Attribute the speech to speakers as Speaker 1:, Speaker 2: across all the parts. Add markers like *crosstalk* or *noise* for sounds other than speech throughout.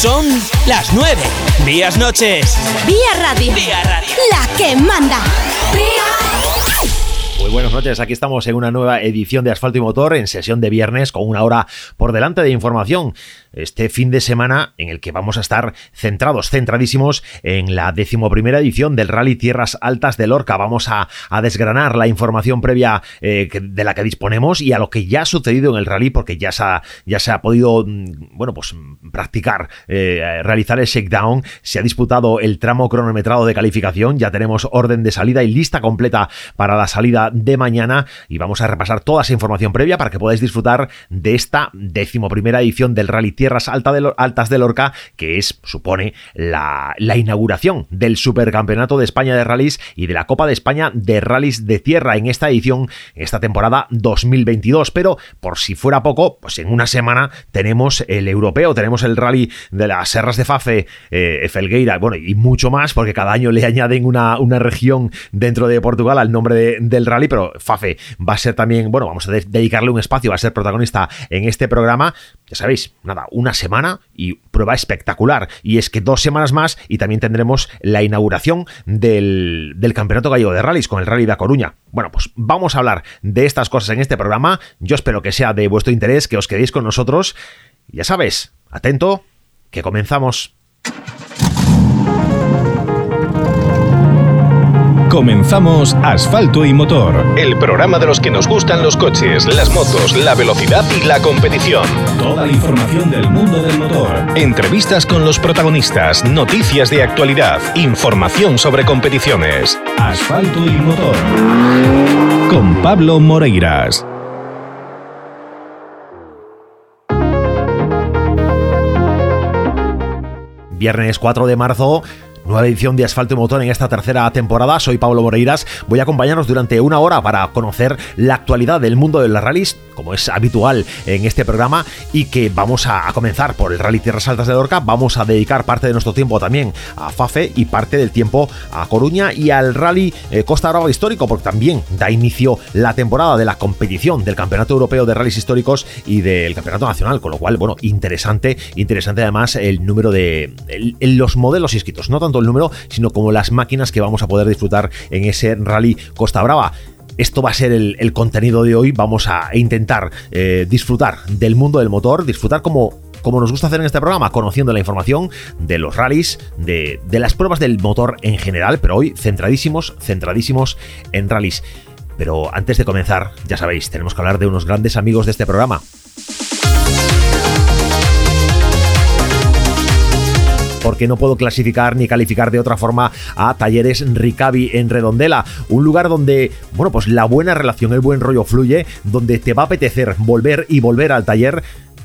Speaker 1: Son las 9. Días noches.
Speaker 2: Vía Radio. Vía Radio. La que manda.
Speaker 3: Buenas noches, aquí estamos en una nueva edición de Asfalto y Motor en sesión de viernes con una hora por delante de información este fin de semana en el que vamos a estar centrados, centradísimos en la decimoprimera edición del Rally Tierras Altas de Lorca. Vamos a, desgranar la información previa eh, de la que disponemos y a lo que ya ha sucedido en el rally, porque ya se ha, ya se ha podido, mm, bueno, pues practicar, eh, realizar el shakedown. Se ha disputado el tramo cronometrado de calificación, ya tenemos orden de salida y lista completa para la salida de mañana y vamos a repasar toda esa información previa para que podáis disfrutar de esta decimoprimera edición del Rally Tierras Altas de Lorca, que es, supone, la, inauguración del Supercampeonato de España de Rallys y de la Copa de España de Rallys de Tierra en esta edición, esta temporada 2022. Pero, por si fuera poco, pues en una semana tenemos el europeo, tenemos el rally de las Serras de Fafe, eh, Felgueira, bueno, y mucho más, porque cada año le añaden una, una región dentro de Portugal al nombre del rally, pero Fafe va a ser también, bueno, vamos a dedicarle un espacio, va a ser protagonista en este programa. Ya sabéis, nada, una semana y prueba espectacular. Y es que dos semanas más y también tendremos la inauguración del, Campeonato Gallego de Rallys con el Rally de Coruña. Bueno, pues vamos a hablar de estas cosas en este programa. Yo espero que sea de vuestro interés, que os quedéis con nosotros. Ya sabes, atento, que comenzamos.
Speaker 4: Comenzamos Asfalto y Motor, el programa de los que nos gustan los coches, las motos, la velocidad y la competición. Toda la información del mundo del motor. Entrevistas con los protagonistas, noticias de actualidad, información sobre competiciones. Asfalto y Motor. Con Pablo Moreiras.
Speaker 3: Viernes 4 de marzo Nueva edición de Asfalto y Motor en esta tercera temporada. Soy Pablo Moreiras. Voy a acompañarnos durante una hora para conocer la actualidad del mundo de las rallies, como es habitual en este programa, y que vamos a, comenzar por el Rally Tierras Altas de Lorca. Vamos a dedicar parte de nuestro tiempo también a Fafe y parte del tiempo a Coruña y al Rally eh, Costa Brava Histórico, porque también da inicio la temporada de la competición del Campeonato Europeo de Rallys Históricos y del Campeonato Nacional, con lo cual, bueno, interesante, interesante además el número de los modelos inscritos, no tanto el número, sino como las máquinas que vamos a poder disfrutar en ese rally Costa Brava. Esto va a ser el, contenido de hoy. Vamos a intentar eh, disfrutar del mundo del motor, disfrutar como como nos gusta hacer en este programa, conociendo la información de los rallies, de, de, las pruebas del motor en general, pero hoy centradísimos, centradísimos en rallies. Pero antes de comenzar, ya sabéis, tenemos que hablar de unos grandes amigos de este programa. Porque no puedo clasificar ni calificar de otra forma a Talleres Ricavi en Redondela, un lugar donde, bueno, pues la buena relación, el buen rollo fluye, donde te va a apetecer volver y volver al taller.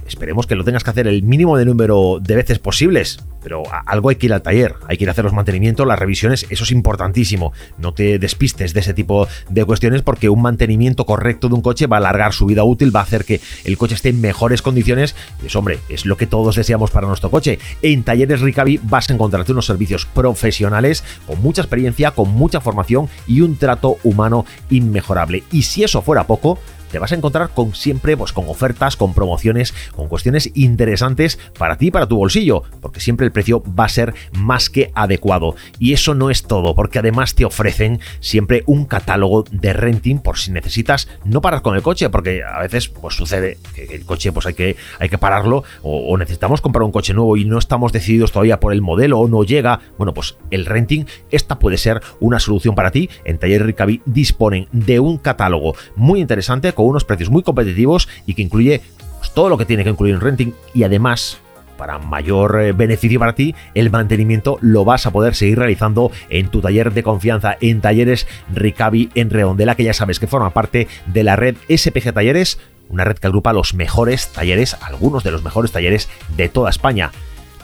Speaker 3: Esperemos que lo tengas que hacer el mínimo de número de veces posibles, pero algo hay que ir al taller, hay que ir a hacer los mantenimientos, las revisiones, eso es importantísimo. No te despistes de ese tipo de cuestiones porque un mantenimiento correcto de un coche va a alargar su vida útil, va a hacer que el coche esté en mejores condiciones. Y es, hombre, es lo que todos deseamos para nuestro coche. En Talleres Ricavi vas a encontrarte unos servicios profesionales con mucha experiencia, con mucha formación y un trato humano inmejorable. Y si eso fuera poco, te vas a encontrar con siempre pues, con ofertas, con promociones, con cuestiones interesantes para ti y para tu bolsillo, porque siempre el precio va a ser más que adecuado. Y eso no es todo, porque además te ofrecen siempre un catálogo de renting por si necesitas no parar con el coche, porque a veces pues sucede que el coche pues hay que, hay que pararlo o, necesitamos comprar un coche nuevo y no estamos decididos todavía por el modelo o no llega. Bueno, pues el renting, esta puede ser una solución para ti. En Taller Ricavi disponen de un catálogo muy interesante con unos precios muy competitivos y que incluye pues, todo lo que tiene que incluir un renting y además para mayor eh, beneficio para ti, el mantenimiento lo vas a poder seguir realizando en tu taller de confianza, en Talleres Ricavi en Redondela, que ya sabes que forma parte de la red SPG Talleres, una red que agrupa los mejores talleres, algunos de los mejores talleres de toda España.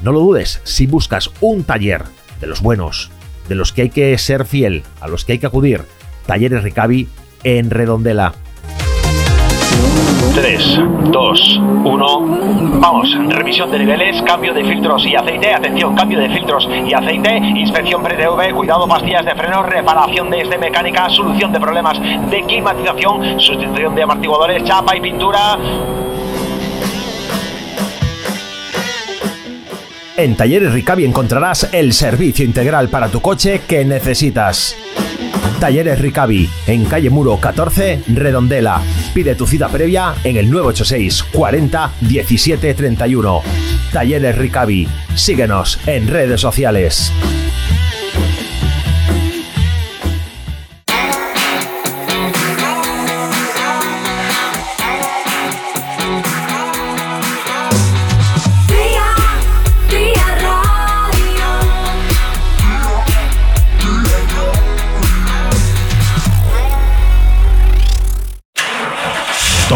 Speaker 3: No lo dudes, si buscas un taller de los buenos, de los que hay que ser fiel, a los que hay que acudir, Talleres Ricavi en Redondela.
Speaker 5: 3, 2, 1. Vamos, revisión de niveles, cambio de filtros y aceite. Atención, cambio de filtros y aceite. Inspección pre-TV, cuidado, pastillas de freno, reparación de este mecánica, solución de problemas de climatización, sustitución de amortiguadores, chapa y pintura.
Speaker 3: En Talleres Ricavi encontrarás el servicio integral para tu coche que necesitas. Talleres Ricavi, en calle Muro 14, Redondela. Pide tu cita previa en el 986 40 17 31. Talleres Ricavi. Síguenos en redes sociales.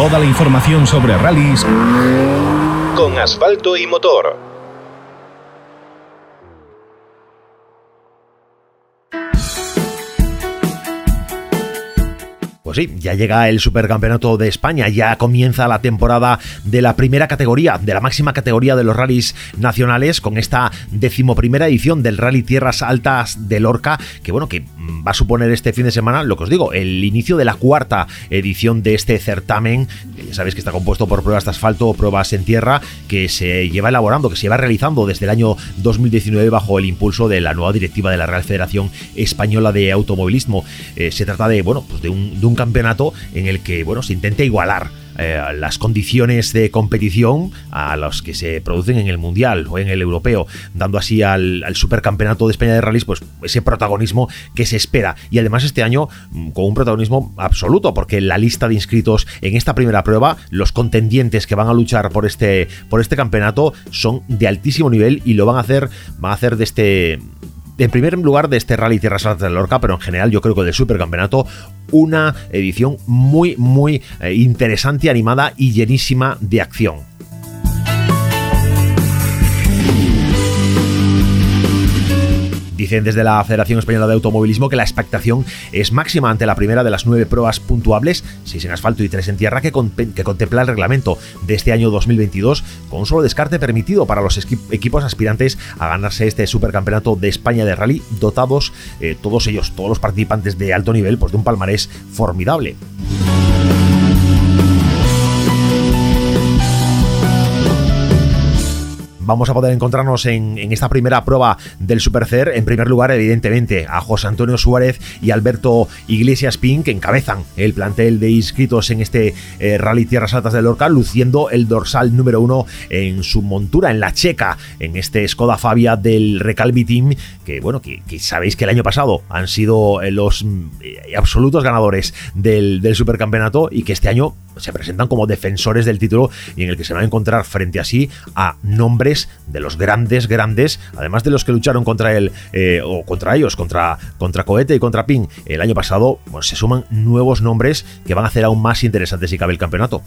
Speaker 4: Toda la información sobre rallies con asfalto y motor.
Speaker 3: Sí, ya llega el Supercampeonato de España, ya comienza la temporada de la primera categoría, de la máxima categoría de los rallies nacionales, con esta decimoprimera edición del Rally Tierras Altas de Lorca, que bueno, que va a suponer este fin de semana, lo que os digo, el inicio de la cuarta edición de este certamen, ya sabéis que está compuesto por pruebas de asfalto, pruebas en tierra, que se lleva elaborando, que se lleva realizando desde el año 2019 bajo el impulso de la nueva directiva de la Real Federación Española de Automovilismo. Eh, se trata de, bueno, pues de un, de un campeonato en el que bueno, se intenta igualar eh, las condiciones de competición a los que se producen en el Mundial o en el Europeo, dando así al, Supercampeonato de España de Rallys pues ese protagonismo que se espera. Y además este año mm, con un protagonismo absoluto, porque la lista de inscritos en esta primera prueba, los contendientes que van a luchar por este, por este campeonato son de altísimo nivel y lo van a hacer, van a hacer de este en primer lugar de este Rally Tierras Altas de Lorca, pero en general yo creo que del Supercampeonato, una edición muy, muy eh, interesante, animada y llenísima de acción. Dicen desde la Federación Española de Automovilismo que la expectación es máxima ante la primera de las nueve pruebas puntuables, seis en asfalto y tres en tierra, que, contempla el reglamento de este año 2022, con un solo descarte permitido para los equipos aspirantes a ganarse este supercampeonato de España de rally, dotados eh, todos ellos, todos los participantes de alto nivel, pues de un palmarés formidable. Vamos a poder encontrarnos en, esta primera prueba del Supercer. En primer lugar, evidentemente, a José Antonio Suárez y Alberto Iglesias Pin, que encabezan el plantel de inscritos en este eh, Rally Tierras Altas de Lorca, luciendo el dorsal número uno en su montura, en la checa, en este Skoda Fabia del Recalvi Team, que bueno, que, sabéis que el año pasado han sido eh, los eh, absolutos ganadores del, del supercampeonato y que este año se presentan como defensores del título y en el que se van a encontrar frente a sí a nombres de los grandes, grandes, además de los que lucharon contra él eh, o contra ellos, contra, contra Cohete y contra Ping el año pasado, pues se suman nuevos nombres que van a hacer aún más interesante si cabe el campeonato.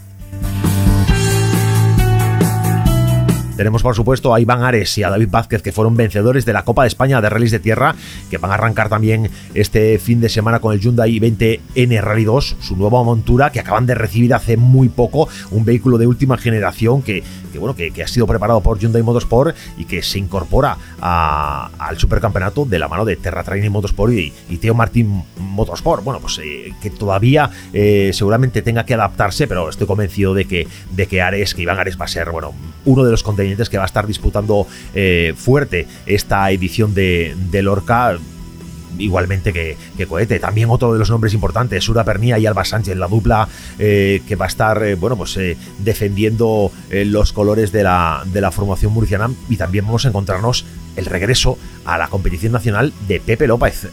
Speaker 3: Tenemos, por supuesto, a Iván Ares y a David Vázquez, que fueron vencedores de la Copa de España de Rallys de Tierra, que van a arrancar también este fin de semana con el Hyundai 20N Rally 2, su nueva montura que acaban de recibir hace muy poco, un vehículo de última generación que, bueno, que, ha sido preparado por Hyundai Motorsport y que se incorpora al supercampeonato de la mano de Terra Training Motorsport y, Teo Martín Motorsport. Bueno, pues eh, que todavía eh, seguramente tenga que adaptarse, pero estoy convencido de que, de que Ares, que Iván Ares va a ser, bueno, uno de los contenidos que va a estar disputando eh, fuerte esta edición de, Lorca igualmente que, que, Cohete. También otro de los nombres importantes, Sura Pernía y Alba Sánchez, la dupla eh, que va a estar, eh, bueno, pues defendiendo los colores de la, de la formación murciana. Y también vamos a encontrarnos el regreso a la competición nacional de Pepe López.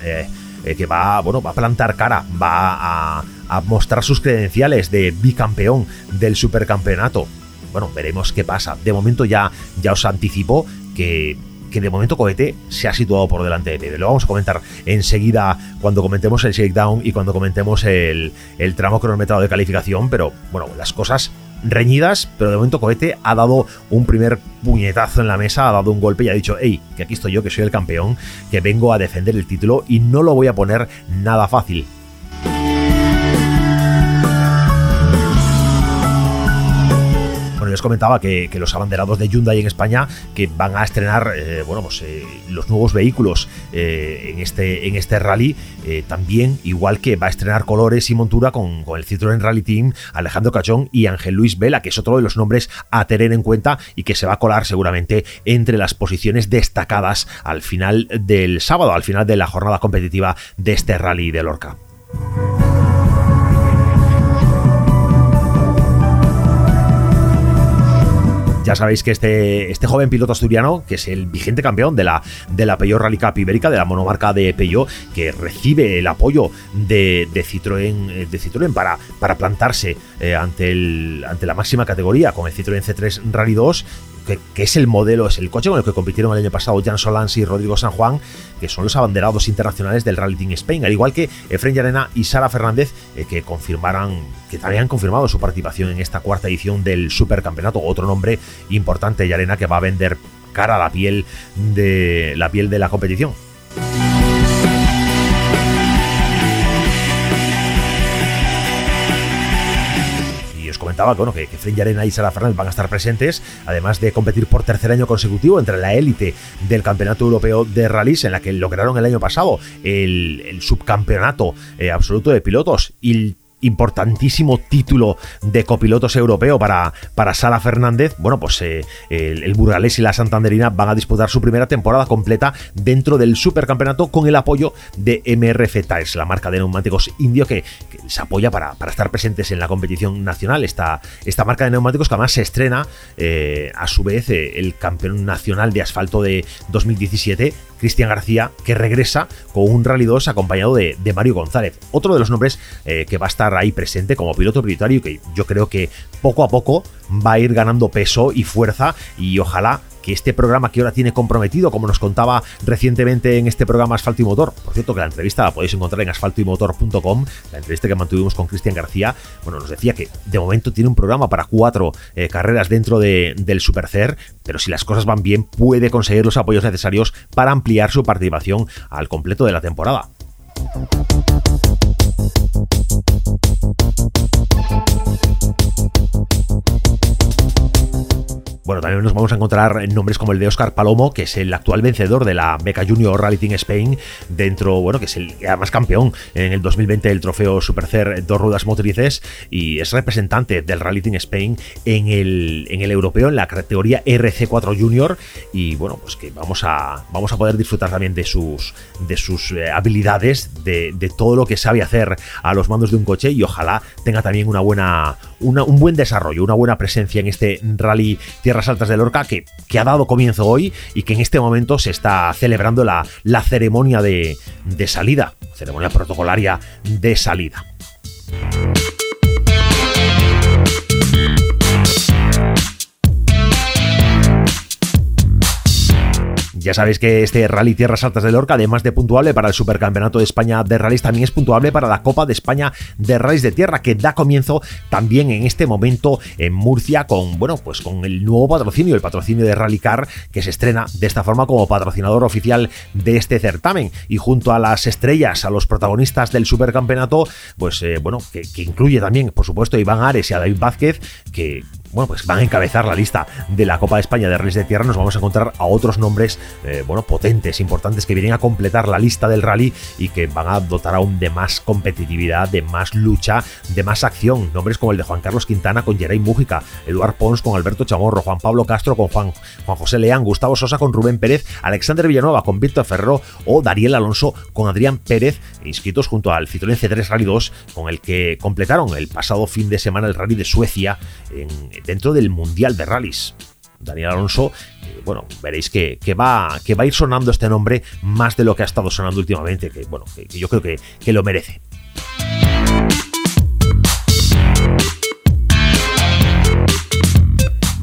Speaker 3: que va, bueno, va a plantar cara, va a mostrar sus credenciales de bicampeón del supercampeonato bueno, veremos qué pasa. De momento ya, ya os anticipo que que de momento Cohete se ha situado por delante de Pepe. Lo vamos a comentar enseguida cuando comentemos el shakedown y cuando comentemos el, el tramo cronometrado de calificación, pero bueno, las cosas reñidas, pero de momento Cohete ha dado un primer puñetazo en la mesa, ha dado un golpe y ha dicho, hey, que aquí estoy yo, que soy el campeón, que vengo a defender el título y no lo voy a poner nada fácil. Comentaba que, los abanderados de Hyundai en España que van a estrenar eh, bueno, pues, eh, los nuevos vehículos en, este, en este rally, también igual que va a estrenar colores y montura con, con el Citroën Rally Team Alejandro Cachón y Ángel Luis Vela, que es otro de los nombres a tener en cuenta y que se va a colar seguramente entre las posiciones destacadas al final del sábado, al final de la jornada competitiva de este rally de Lorca. Ya sabéis que este, este joven piloto asturiano, que es el vigente campeón de la, de la Rally Cup Ibérica, de la monomarca de Peugeot, que recibe el apoyo de, de Citroën, eh, de Citroën para, para plantarse eh, ante, el, ante la máxima categoría con el Citroën C3 Rally 2 que, es el modelo, es el coche con el que compitieron el año pasado Jan Solans y Rodrigo San Juan, que son los abanderados internacionales del Rally Team Spain, al igual que Efren Yarena y Sara Fernández, eh, que confirmaran, que también han confirmado su participación en esta cuarta edición del Supercampeonato. Otro nombre importante, Yarena, que va a vender cara a la piel de la piel de la competición. Comentaba bueno, que, que y Sara Fernández van a estar presentes, además de competir por tercer año consecutivo entre la élite del Campeonato Europeo de Rallys, en la que lograron el año pasado el, subcampeonato eh, absoluto de pilotos. Y importantísimo título de copilotos europeo para, para Sara Fernández, bueno, pues eh, el, Burgalés y la Santanderina van a disputar su primera temporada completa dentro del supercampeonato con el apoyo de MRF Tires, la marca de neumáticos indio que, se apoya para, para, estar presentes en la competición nacional. Esta, esta marca de neumáticos que además se estrena eh, a su vez eh, el campeón nacional de asfalto de 2017 Cristian García, que regresa con un Rally 2 acompañado de, Mario González. Otro de los nombres eh, que va a estar ahí presente como piloto prioritario que yo creo que poco a poco va a ir ganando peso y fuerza y ojalá que este programa que ahora tiene comprometido, como nos contaba recientemente en este programa Asfalto y Motor, por cierto que la entrevista la podéis encontrar en asfaltoymotor.com, la entrevista que mantuvimos con Cristian García, bueno, nos decía que de momento tiene un programa para cuatro eh, carreras dentro de, del Supercer, pero si las cosas van bien puede conseguir los apoyos necesarios para ampliar su participación al completo de la temporada. Bueno, también nos vamos a encontrar nombres como el de Oscar Palomo, que es el actual vencedor de la Beca Junior Rally Team Spain, dentro, bueno, que es el además campeón en el 2020 del trofeo Supercer dos ruedas motrices y es representante del Rally Team Spain en el, en el europeo, en la categoría RC4 Junior. Y bueno, pues que vamos a, vamos a poder disfrutar también de sus, de sus eh, habilidades, de, de todo lo que sabe hacer a los mandos de un coche y ojalá tenga también una buena, un buen desarrollo, una buena presencia en este Rally Tierras Altas de Lorca que, que ha dado comienzo hoy y que en este momento se está celebrando la, la ceremonia de, de salida, ceremonia protocolaria de salida. Ya sabéis que este Rally Tierras Altas de Lorca, además de puntuable para el Supercampeonato de España de Rallys, también es puntuable para la Copa de España de Rallys de Tierra, que da comienzo también en este momento en Murcia con, bueno, pues con el nuevo patrocinio, el patrocinio de Rally Car, que se estrena de esta forma como patrocinador oficial de este certamen. Y junto a las estrellas, a los protagonistas del Supercampeonato, pues eh, bueno, que, que incluye también, por supuesto, a Iván Ares y a David Vázquez, que bueno, pues van a encabezar la lista de la Copa de España de Rallys de Tierra. Nos vamos a encontrar a otros nombres, eh, bueno, potentes, importantes, que vienen a completar la lista del rally y que van a dotar aún de más competitividad, de más lucha, de más acción. Nombres como el de Juan Carlos Quintana con Jeray Mújica, Eduard Pons con Alberto Chamorro, Juan Pablo Castro con Juan, Juan José Leán, Gustavo Sosa con Rubén Pérez, Alexander Villanueva con Víctor Ferrero o Dariel Alonso con Adrián Pérez, inscritos junto al Citroën C3 Rally 2, con el que completaron el pasado fin de semana el rally de Suecia en dentro del Mundial de Rallys. Daniel Alonso, eh, bueno, veréis que, va, que va a ir sonando este nombre más de lo que ha estado sonando últimamente, que bueno, que, yo creo que, que lo merece.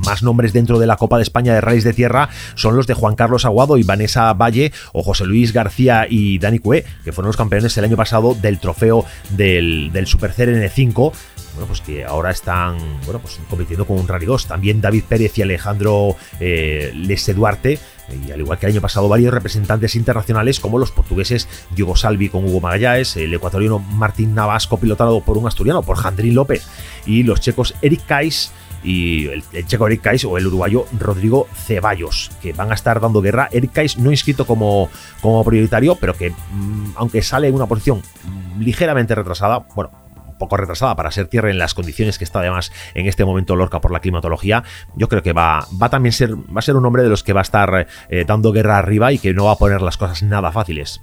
Speaker 3: Más nombres dentro de la Copa de España de Rallys de Tierra son los de Juan Carlos Aguado y Vanessa Valle o José Luis García y Dani Cue, que fueron los campeones el año pasado del trofeo del, del Super CRN5 bueno, pues que ahora están bueno, pues compitiendo con un Rally 2. También David Pérez y Alejandro eh, Duarte, y al igual que el año pasado varios representantes internacionales como los portugueses Diego Salvi con Hugo Magallanes, el ecuatoriano Martín Navas, pilotado por un asturiano, por Jandrín López, y los checos Eric Kais y el, checo Eric Kais o el uruguayo Rodrigo Ceballos, que van a estar dando guerra. Eric Kais no inscrito como, como prioritario, pero que mm, aunque sale en una posición mm, ligeramente retrasada, bueno, poco retrasada para ser tierra en las condiciones que está además en este momento Lorca por la climatología, yo creo que va, va también ser, va a ser un hombre de los que va a estar eh, dando guerra arriba y que no va a poner las cosas nada fáciles.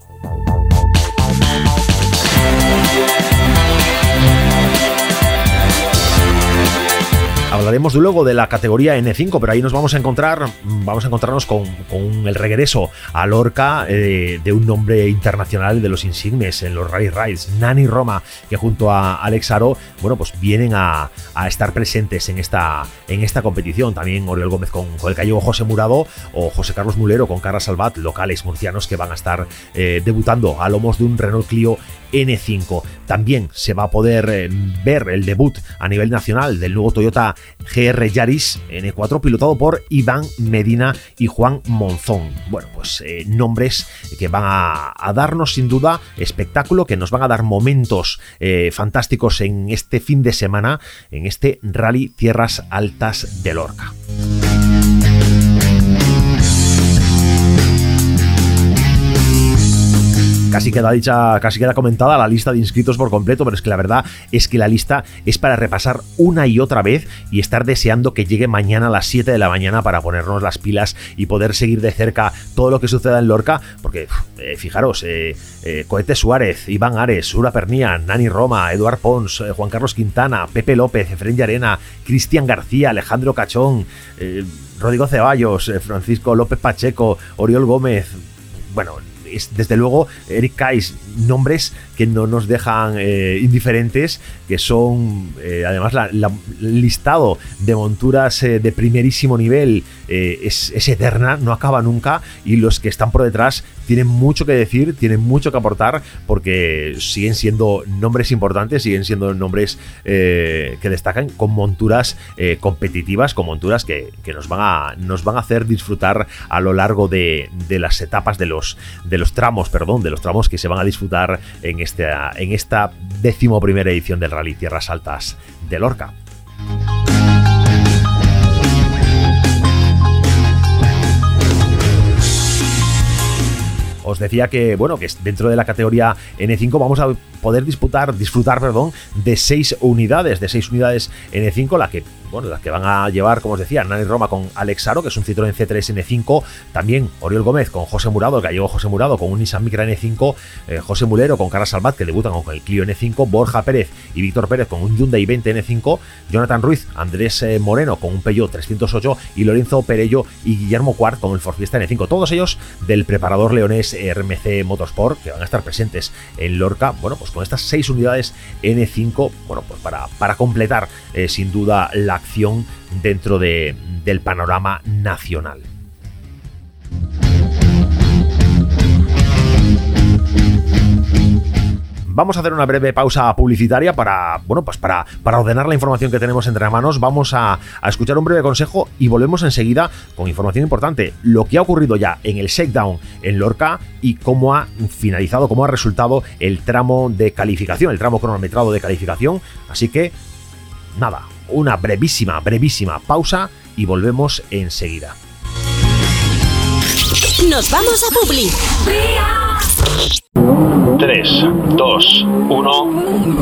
Speaker 3: Hablaremos luego de la categoría N5, pero ahí nos vamos a encontrar, vamos a encontrarnos con, el regreso a Lorca eh, de un nombre internacional de los insignes en los Rally Rides, Nani Roma, que junto a Alex Aro, bueno, pues vienen a, estar presentes en esta, en esta competición. También Oriol Gómez con, el gallego José Murado o José Carlos Mulero con Carla Salvat, locales murcianos que van a estar eh, debutando a lomos de un Renault Clio N5. También se va a poder eh, ver el debut a nivel nacional del nuevo Toyota GR Yaris N4 pilotado por Iván Medina y Juan Monzón. Bueno, pues eh, nombres que van a, darnos sin duda espectáculo, que nos van a dar momentos eh, fantásticos en este fin de semana, en este Rally Tierras Altas de Lorca. Casi queda dicha, casi queda comentada la lista de inscritos por completo, pero es que la verdad es que la lista es para repasar una y otra vez y estar deseando que llegue mañana a las 7 de la mañana para ponernos las pilas y poder seguir de cerca todo lo que suceda en Lorca, porque eh, fijaros, eh, eh, Cohete Suárez, Iván Ares, Ura Pernía, Nani Roma, Eduard Pons, Juan Carlos Quintana, Pepe López, Efren Arena, Cristian García, Alejandro Cachón, Rodrigo Ceballos, Francisco López Pacheco, Oriol Gómez, bueno, desde luego Eric Kais, nombres que no nos dejan eh, indiferentes, que son eh, además el listado de monturas eh, de primerísimo nivel es, eterna, no acaba nunca y los que están por detrás tienen mucho que decir, tienen mucho que aportar porque siguen siendo nombres importantes, siguen siendo nombres que destacan con monturas competitivas, con monturas que, nos, van a, nos van a hacer disfrutar a lo largo de, las etapas de los, de los tramos, perdón, de los tramos que se van a disfrutar en esta, en esta décimo primera edición del Rally Tierras Altas de Lorca. os decía que, bueno, que dentro de la categoría N5 vamos a poder disputar, disfrutar, perdón, de seis unidades, de seis unidades N5, la que bueno, las que van a llevar, como os decía, Nani Roma con Alex Aro, que es un Citroën C3 N5, también Oriol Gómez con José Murado, el gallego José Murado con un Nissan Micra N5, eh, José Mulero con Carlos Salvat, que debutan con el Clio N5, Borja Pérez y Víctor Pérez con un Hyundai 20 N5, Jonathan Ruiz, Andrés eh, Moreno con un Peugeot 308 y Lorenzo Perello y Guillermo Cuart con el Ford Fiesta N5, todos ellos del preparador leonés RMC Motorsport, que van a estar presentes en Lorca, bueno, pues con estas seis unidades N5, bueno, pues para, para completar eh, sin duda la acción dentro de, del panorama nacional. Vamos a hacer una breve pausa publicitaria para, bueno, pues para, para ordenar la información que tenemos entre manos. Vamos a, escuchar un breve consejo y volvemos enseguida con información importante. Lo que ha ocurrido ya en el shakedown en Lorca y cómo ha finalizado, cómo ha resultado el tramo de calificación, el tramo cronometrado de calificación. Así que, nada, una brevísima, brevísima pausa y volvemos enseguida.
Speaker 2: Nos vamos a Publi.
Speaker 5: 3, 2, 1.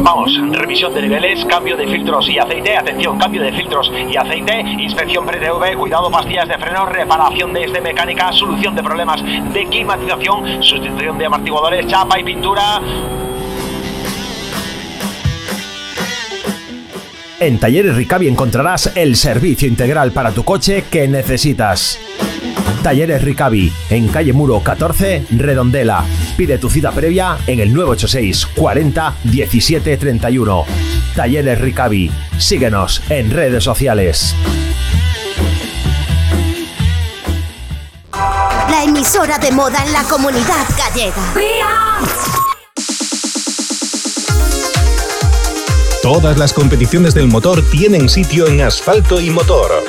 Speaker 5: Vamos, revisión de niveles, cambio de filtros y aceite. Atención, cambio de filtros y aceite. Inspección pre-TV, cuidado, pastillas de freno, reparación de este mecánica, solución de problemas de climatización, sustitución de amortiguadores, chapa y pintura.
Speaker 3: En Talleres Ricavi encontrarás el servicio integral para tu coche que necesitas. Talleres Ricavi, en calle Muro 14, Redondela. Pide tu cita previa en el 986 40 17 31. Talleres Ricavi. Síguenos en redes sociales.
Speaker 2: La emisora de moda en la comunidad gallega.
Speaker 4: Todas las competiciones del motor tienen sitio en asfalto y motor.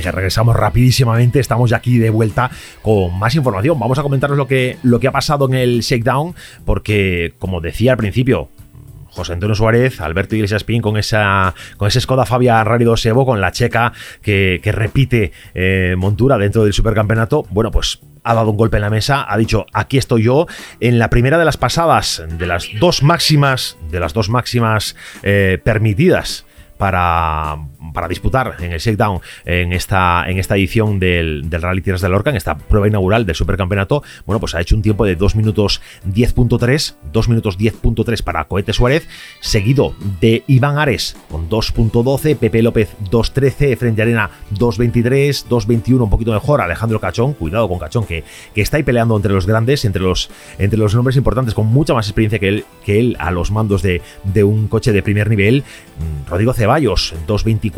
Speaker 3: Que regresamos rapidísimamente. Estamos ya aquí de vuelta con más información. Vamos a comentaros lo que, lo que ha pasado en el shakedown, porque, como decía al principio, José Antonio Suárez, Alberto Iglesias Pin con esa con ese Skoda Fabia 2 Evo con la checa que, repite eh, montura dentro del supercampeonato. Bueno, pues ha dado un golpe en la mesa, ha dicho aquí estoy yo en la primera de las pasadas, de las dos máximas, de las dos máximas eh, permitidas para, para disputar en el shakedown en esta, en esta edición del, Rally Tierras de Lorca, en esta prueba inaugural del Supercampeonato, bueno, pues ha hecho un tiempo de 2 minutos 10.3, 2 minutos 10.3 para Cohete Suárez, seguido de Iván Ares con 2.12, Pepe López 2.13, Efren Arena 2.23, 2.21, un poquito mejor, Alejandro Cachón, cuidado con Cachón, que, que está ahí peleando entre los grandes, entre los, entre los nombres importantes, con mucha más experiencia que él, que él a los mandos de, de un coche de primer nivel. Mm, Rodrigo Ceballos, 2.24,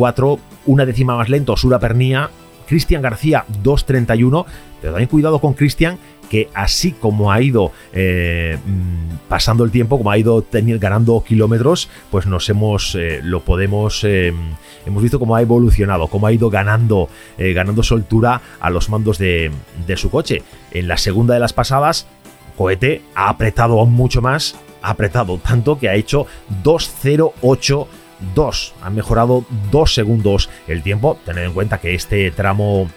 Speaker 3: una décima más lento, Sura Pernía, Cristian García, 2.31, pero también cuidado con Cristian, que así como ha ido eh, mm, pasando el tiempo, como ha ido ganando kilómetros, pues nos hemos, eh, lo podemos, eh, hemos visto cómo ha evolucionado, cómo ha ido ganando, ganando soltura a los mandos de, de su coche. En la segunda de las pasadas, Cohete ha apretado aún mucho más, ha apretado tanto que ha hecho 2.08 2. Han mejorado 2 segundos el tiempo. Tened en cuenta que este tramo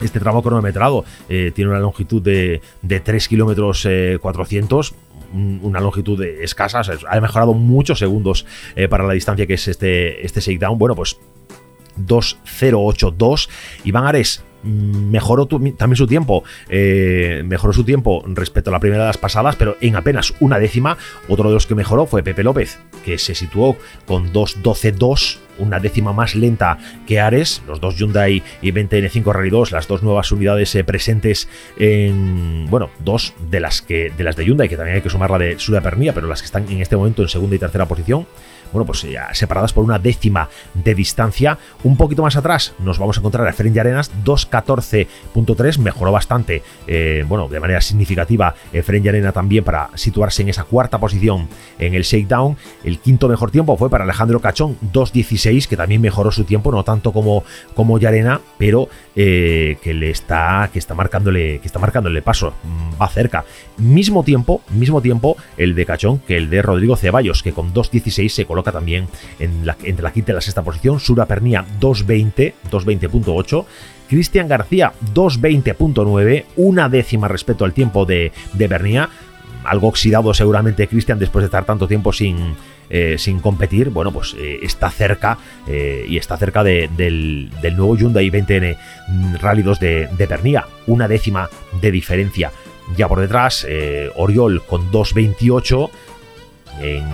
Speaker 3: este tramo cronometrado eh, tiene una longitud de, de 3 kilómetros 400 eh, una longitud escasa, ha mejorado muchos segundos eh, para la distancia que es este, este shakedown. Bueno, pues 2.082. Iván Ares mejoró también su tiempo, eh, mejoró su tiempo respecto a la primera de las pasadas, pero en apenas una décima. Otro de los que mejoró fue Pepe López, que se situó con 2.12.2 una décima más lenta que Ares, los dos Hyundai y 20N5 Rally 2, las dos nuevas unidades eh, presentes en, bueno, dos de las que de las de Hyundai, que también hay que sumar la de Sudapernía, pero las que están en este momento en segunda y tercera posición bueno, pues separadas por una décima de distancia. Un poquito más atrás nos vamos a encontrar a Ferenc Arenas 2.14.3, mejoró bastante, eh, bueno, de manera significativa eh, Arena también para situarse en esa cuarta posición en el shakedown. El quinto mejor tiempo fue para Alejandro Cachón 2.16, que también mejoró su tiempo, no tanto como, como Yarena, pero eh, que le está, que está marcándole, que está marcándole paso, mm, va cerca. Mismo tiempo, mismo tiempo el de Cachón que el de Rodrigo Ceballos, que con 2.16 se coloca también entre la quinta y la sexta posición. Sura Pernía 220, 220.8. Cristian García 220.9, una décima respecto al tiempo de, de Pernía. Algo oxidado seguramente Cristian después de estar tanto tiempo sin, eh, sin competir, bueno, pues eh, está cerca eh, y está cerca del, del, nuevo Hyundai 20N Rally 2 de, de Pernía, una décima de diferencia. Ya por detrás, Oriol con 2.28, en,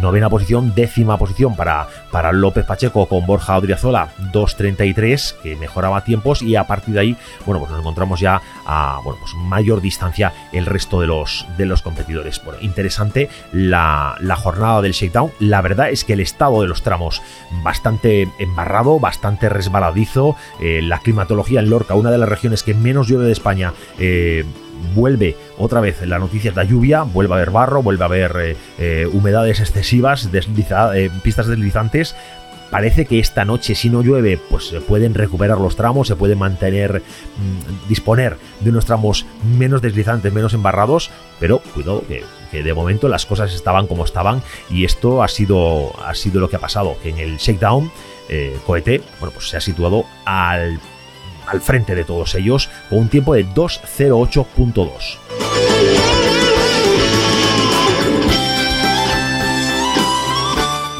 Speaker 3: novena posición, décima posición para, para López Pacheco con Borja Odriazola 2.33, que mejoraba tiempos y a partir de ahí, bueno, pues nos encontramos ya a bueno, pues mayor distancia el resto de los, de los competidores. Bueno, interesante la, jornada del shakedown. La verdad es que el estado de los tramos bastante embarrado, bastante resbaladizo. Eh, la climatología en Lorca, una de las regiones que menos llueve de España, eh, vuelve otra vez la noticia de la lluvia, vuelve a haber barro, vuelve a haber eh, eh, humedades excesivas, eh, pistas deslizantes. Parece que esta noche, si no llueve, pues se pueden recuperar los tramos, se puede mantener, mm, disponer de unos tramos menos deslizantes, menos embarrados, pero cuidado que, de momento las cosas estaban como estaban y esto ha sido, ha sido lo que ha pasado, que en el shakedown, Cohete, bueno, pues se ha situado al al frente de todos ellos con un tiempo de 2.08.2.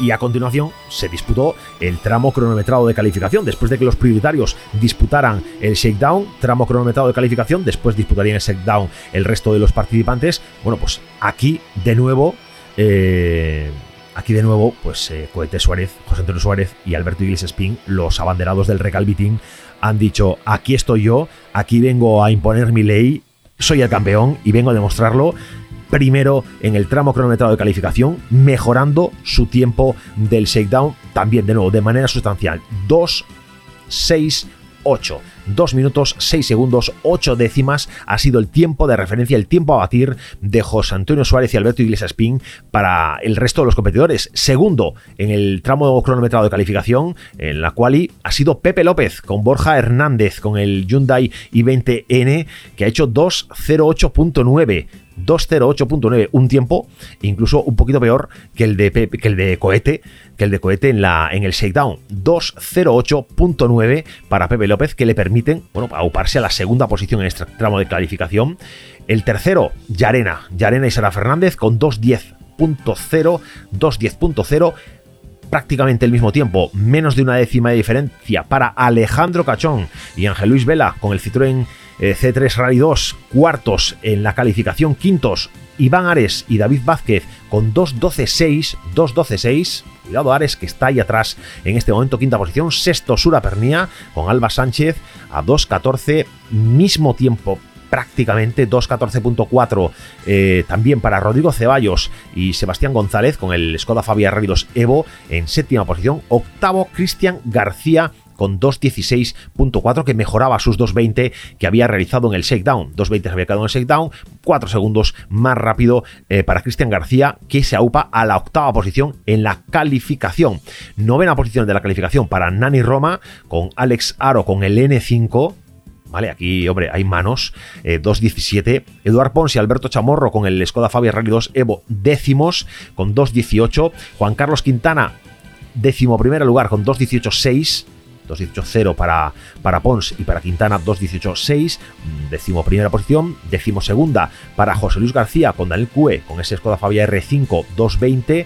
Speaker 3: y a continuación se disputó el tramo cronometrado de calificación. Después de que los prioritarios disputaran el shakedown, tramo cronometrado de calificación, después disputarían el shakedown el resto de los participantes. Bueno, pues aquí de nuevo. Eh, aquí de nuevo, pues eh, Cohete Suárez, José Antonio Suárez y Alberto Iglesias Spin, los abanderados del recalvitín, han dicho, aquí estoy yo, aquí vengo a imponer mi ley, soy el campeón y vengo a demostrarlo primero en el tramo cronometrado de calificación, mejorando su tiempo del shakedown también de nuevo de manera sustancial. 2, 6, 8. 2 minutos 6 segundos 8 décimas ha sido el tiempo de referencia, el tiempo a batir de José Antonio Suárez y Alberto Iglesias Pin para el resto de los competidores. Segundo en el tramo cronometrado de calificación, en la cual ha sido Pepe López con Borja Hernández con el Hyundai i20N que ha hecho 208.9 208.9, un tiempo incluso un poquito peor que el de que el de cohete, que el de cohete en la en el shakedown, 208.9 para Pepe López que le permiten, bueno, auparse a la segunda posición en este tramo de clasificación. El tercero, Yarena, Yarena y Sara Fernández con 210.0, 210.0 prácticamente el mismo tiempo, menos de una décima de diferencia para Alejandro Cachón y Ángel Luis Vela con el Citroën eh, C3 Rally 2, cuartos en la calificación, quintos Iván Ares y David Vázquez con 2.12.6, 2.12.6. Cuidado Ares que está ahí atrás en este momento, quinta posición. Sexto Sura Pernía con Alba Sánchez a 2.14, mismo tiempo prácticamente 2.14.4 eh, también para Rodrigo Ceballos y Sebastián González con el Skoda Fabia Rally 2 Evo en séptima posición. Octavo Cristian García con 2.16.4 que mejoraba sus 2.20 que había realizado en el shakedown. 2.20 se había quedado en el shakedown, 4 segundos más rápido eh, para Cristian García que se aupa a la octava posición en la calificación. Novena posición de la calificación para Nani Roma con Alex Aro con el N5 ¿Vale? Aquí, hombre, hay manos. 2.17. Eh, Eduard Pons y Alberto Chamorro con el Skoda Fabia Rally 2 Evo décimos con 2.18. Juan Carlos Quintana, décimo primer lugar con 2.18.6. 2.18.0 para, para Pons y para Quintana 2.18.6, décimo primera posición, décimo segunda para José Luis García con Daniel Cue con ese Skoda Fabia R5 2.20,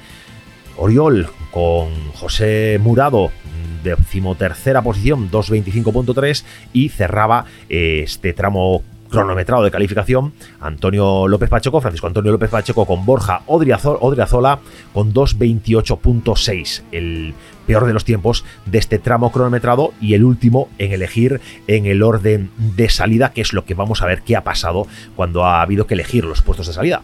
Speaker 3: Oriol con José Murado decimotercera posición 2.25.3 y cerraba eh, este tramo cronometrado de calificación, Antonio López Pacheco, Francisco Antonio López Pacheco con Borja Odriazola con 2.28.6. El peor de los tiempos de este tramo cronometrado y el último en elegir en el orden de salida, que es lo que vamos a ver qué ha pasado cuando ha habido que elegir los puestos de salida.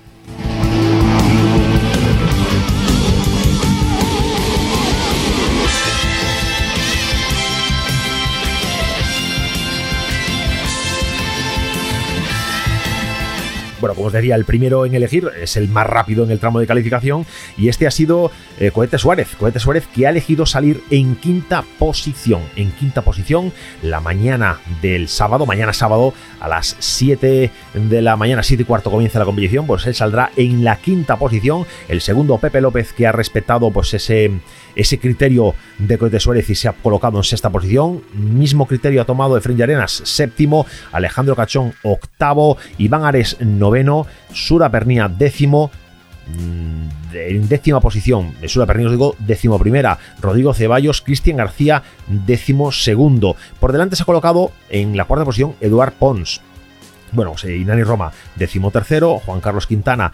Speaker 3: Bueno, como os decía, el primero en elegir es el más rápido en el tramo de calificación y este ha sido eh, Cohete Suárez. Cohete Suárez que ha elegido salir en quinta posición. En quinta posición la mañana del sábado, mañana sábado a las 7 de la mañana, 7 y cuarto comienza la competición, pues él saldrá en la quinta posición. El segundo Pepe López que ha respetado pues ese ese criterio de Cohete Suárez y se ha colocado en sexta posición. Mismo criterio ha tomado Efren Arenas, séptimo, Alejandro Cachón, octavo, Iván Ares, noveno, Sura Pernía, décimo. Mm, en décima posición, Sura Pernía os digo, décimo primera, Rodrigo Ceballos, Cristian García, décimo segundo. Por delante se ha colocado en la cuarta posición Eduard Pons, bueno, pues, Inani Roma, tercero, Juan Carlos Quintana,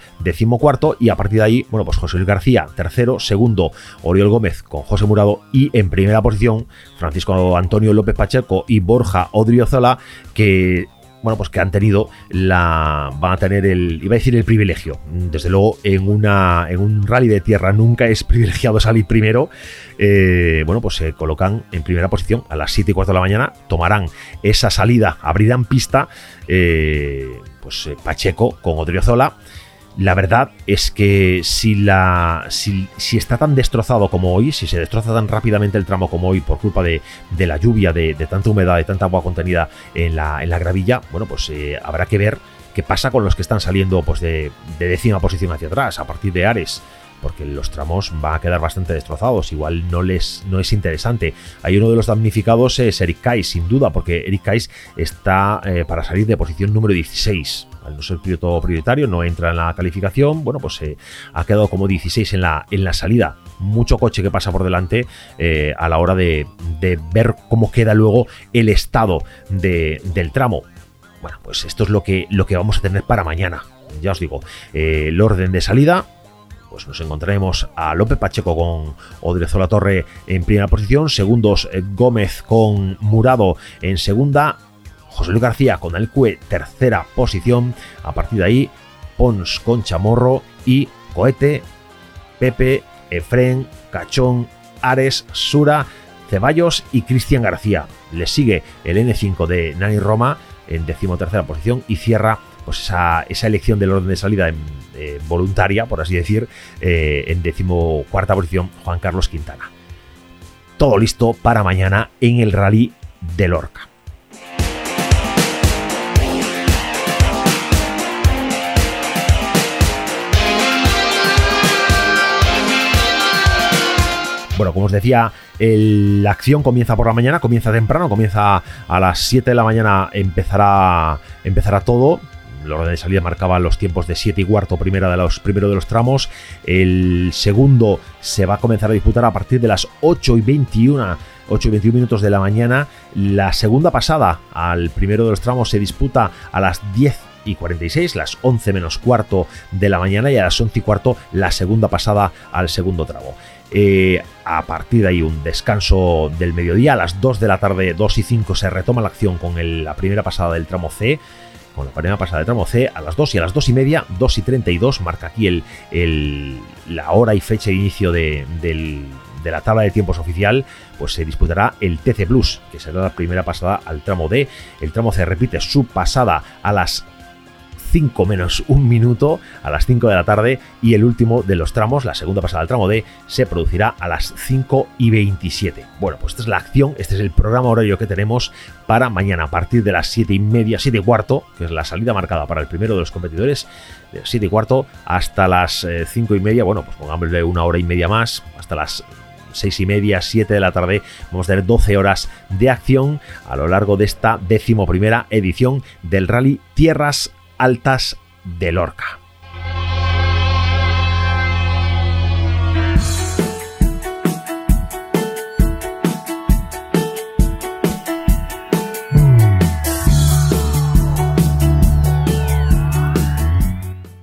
Speaker 3: cuarto, y a partir de ahí, bueno, pues José Luis García, tercero, segundo, Oriol Gómez con José Murado, y en primera posición, Francisco Antonio López Pacheco y Borja Odriozola, que bueno, pues que han tenido la. van a tener el. iba a decir el privilegio. Desde luego, en una. en un rally de tierra nunca es privilegiado salir primero. Eh, bueno, pues se colocan en primera posición a las 7 y 4 de la mañana. Tomarán esa salida, abrirán pista. Eh, pues eh, Pacheco con Odriozola la verdad es que si, la, si, está tan destrozado como hoy, si se destroza tan rápidamente el tramo como hoy por culpa de, la lluvia, de, tanta humedad, de tanta agua contenida en la, gravilla, bueno, pues eh, habrá que ver qué pasa con los que están saliendo pues, de, décima posición hacia atrás, a partir de Ares porque los tramos van a quedar bastante destrozados, igual no les no es interesante. Hay uno de los damnificados es Eric Kais, sin duda, porque Eric Kais está eh, para salir de posición número 16 al no ser piloto prioritario, no entra en la calificación, bueno, pues eh, ha quedado como 16 en la, en la salida. Mucho coche que pasa por delante eh, a la hora de, ver cómo queda luego el estado del tramo. Bueno, pues esto es lo que, lo que vamos a tener para mañana. Ya os digo, eh, el orden de salida, pues nos encontraremos a López Pacheco con Odrezola Torre en primera posición, segundos Gómez con Murado en segunda, José Luis García con el Cue, tercera posición. A partir de ahí, Pons con Chamorro y Cohete, Pepe, Efren, Cachón, Ares, Sura, Ceballos y Cristian García. Le sigue el N5 de Nani Roma en decimotercera posición y cierra pues esa, elección del orden de salida eh, voluntaria, por así decir, eh, en decimocuarta posición Juan Carlos Quintana. Todo listo para mañana en el rally de Lorca. Bueno, como os decía, la acción comienza por la mañana, comienza temprano, comienza a las 7 de la mañana, empezará, empezará todo. El orden de salida marcaba los tiempos de 7 y cuarto primera de los, primero de los tramos. El segundo se va a comenzar a disputar a partir de las 8 y 21 8 y 21 minutos de la mañana. La segunda pasada al primero de los tramos se disputa a las 10 y 46, las 11 menos cuarto de la mañana y a las 11 y cuarto la segunda pasada al segundo tramo. Eh, a partir de ahí un descanso del mediodía, a las 2 de la tarde, 2 y 5 se retoma la acción con la primera pasada del tramo C. Con la primera pasada del tramo C a las 2 y a las 2 y media, 2 y 32, marca aquí el, la hora y fecha de inicio de, de la tabla de tiempos oficial, pues se disputará el TC Plus, que será la primera pasada al tramo D. El tramo C repite su pasada a las 5 menos un minuto a las 5 de la tarde y el último de los tramos, la segunda pasada del tramo D, se producirá a las 5 y 27. Bueno, pues esta es la acción, este es el programa horario que tenemos para mañana a partir de las 7 y media, 7 y cuarto, que es la salida marcada para el primero de los competidores, de 7 y cuarto hasta las 5 eh, y media, bueno, pues pongámosle una hora y media más, hasta las 6 y media, 7 de la tarde. Vamos a tener 12 horas de acción a lo largo de esta decimoprimera edición del Rally Tierras altas de Lorca.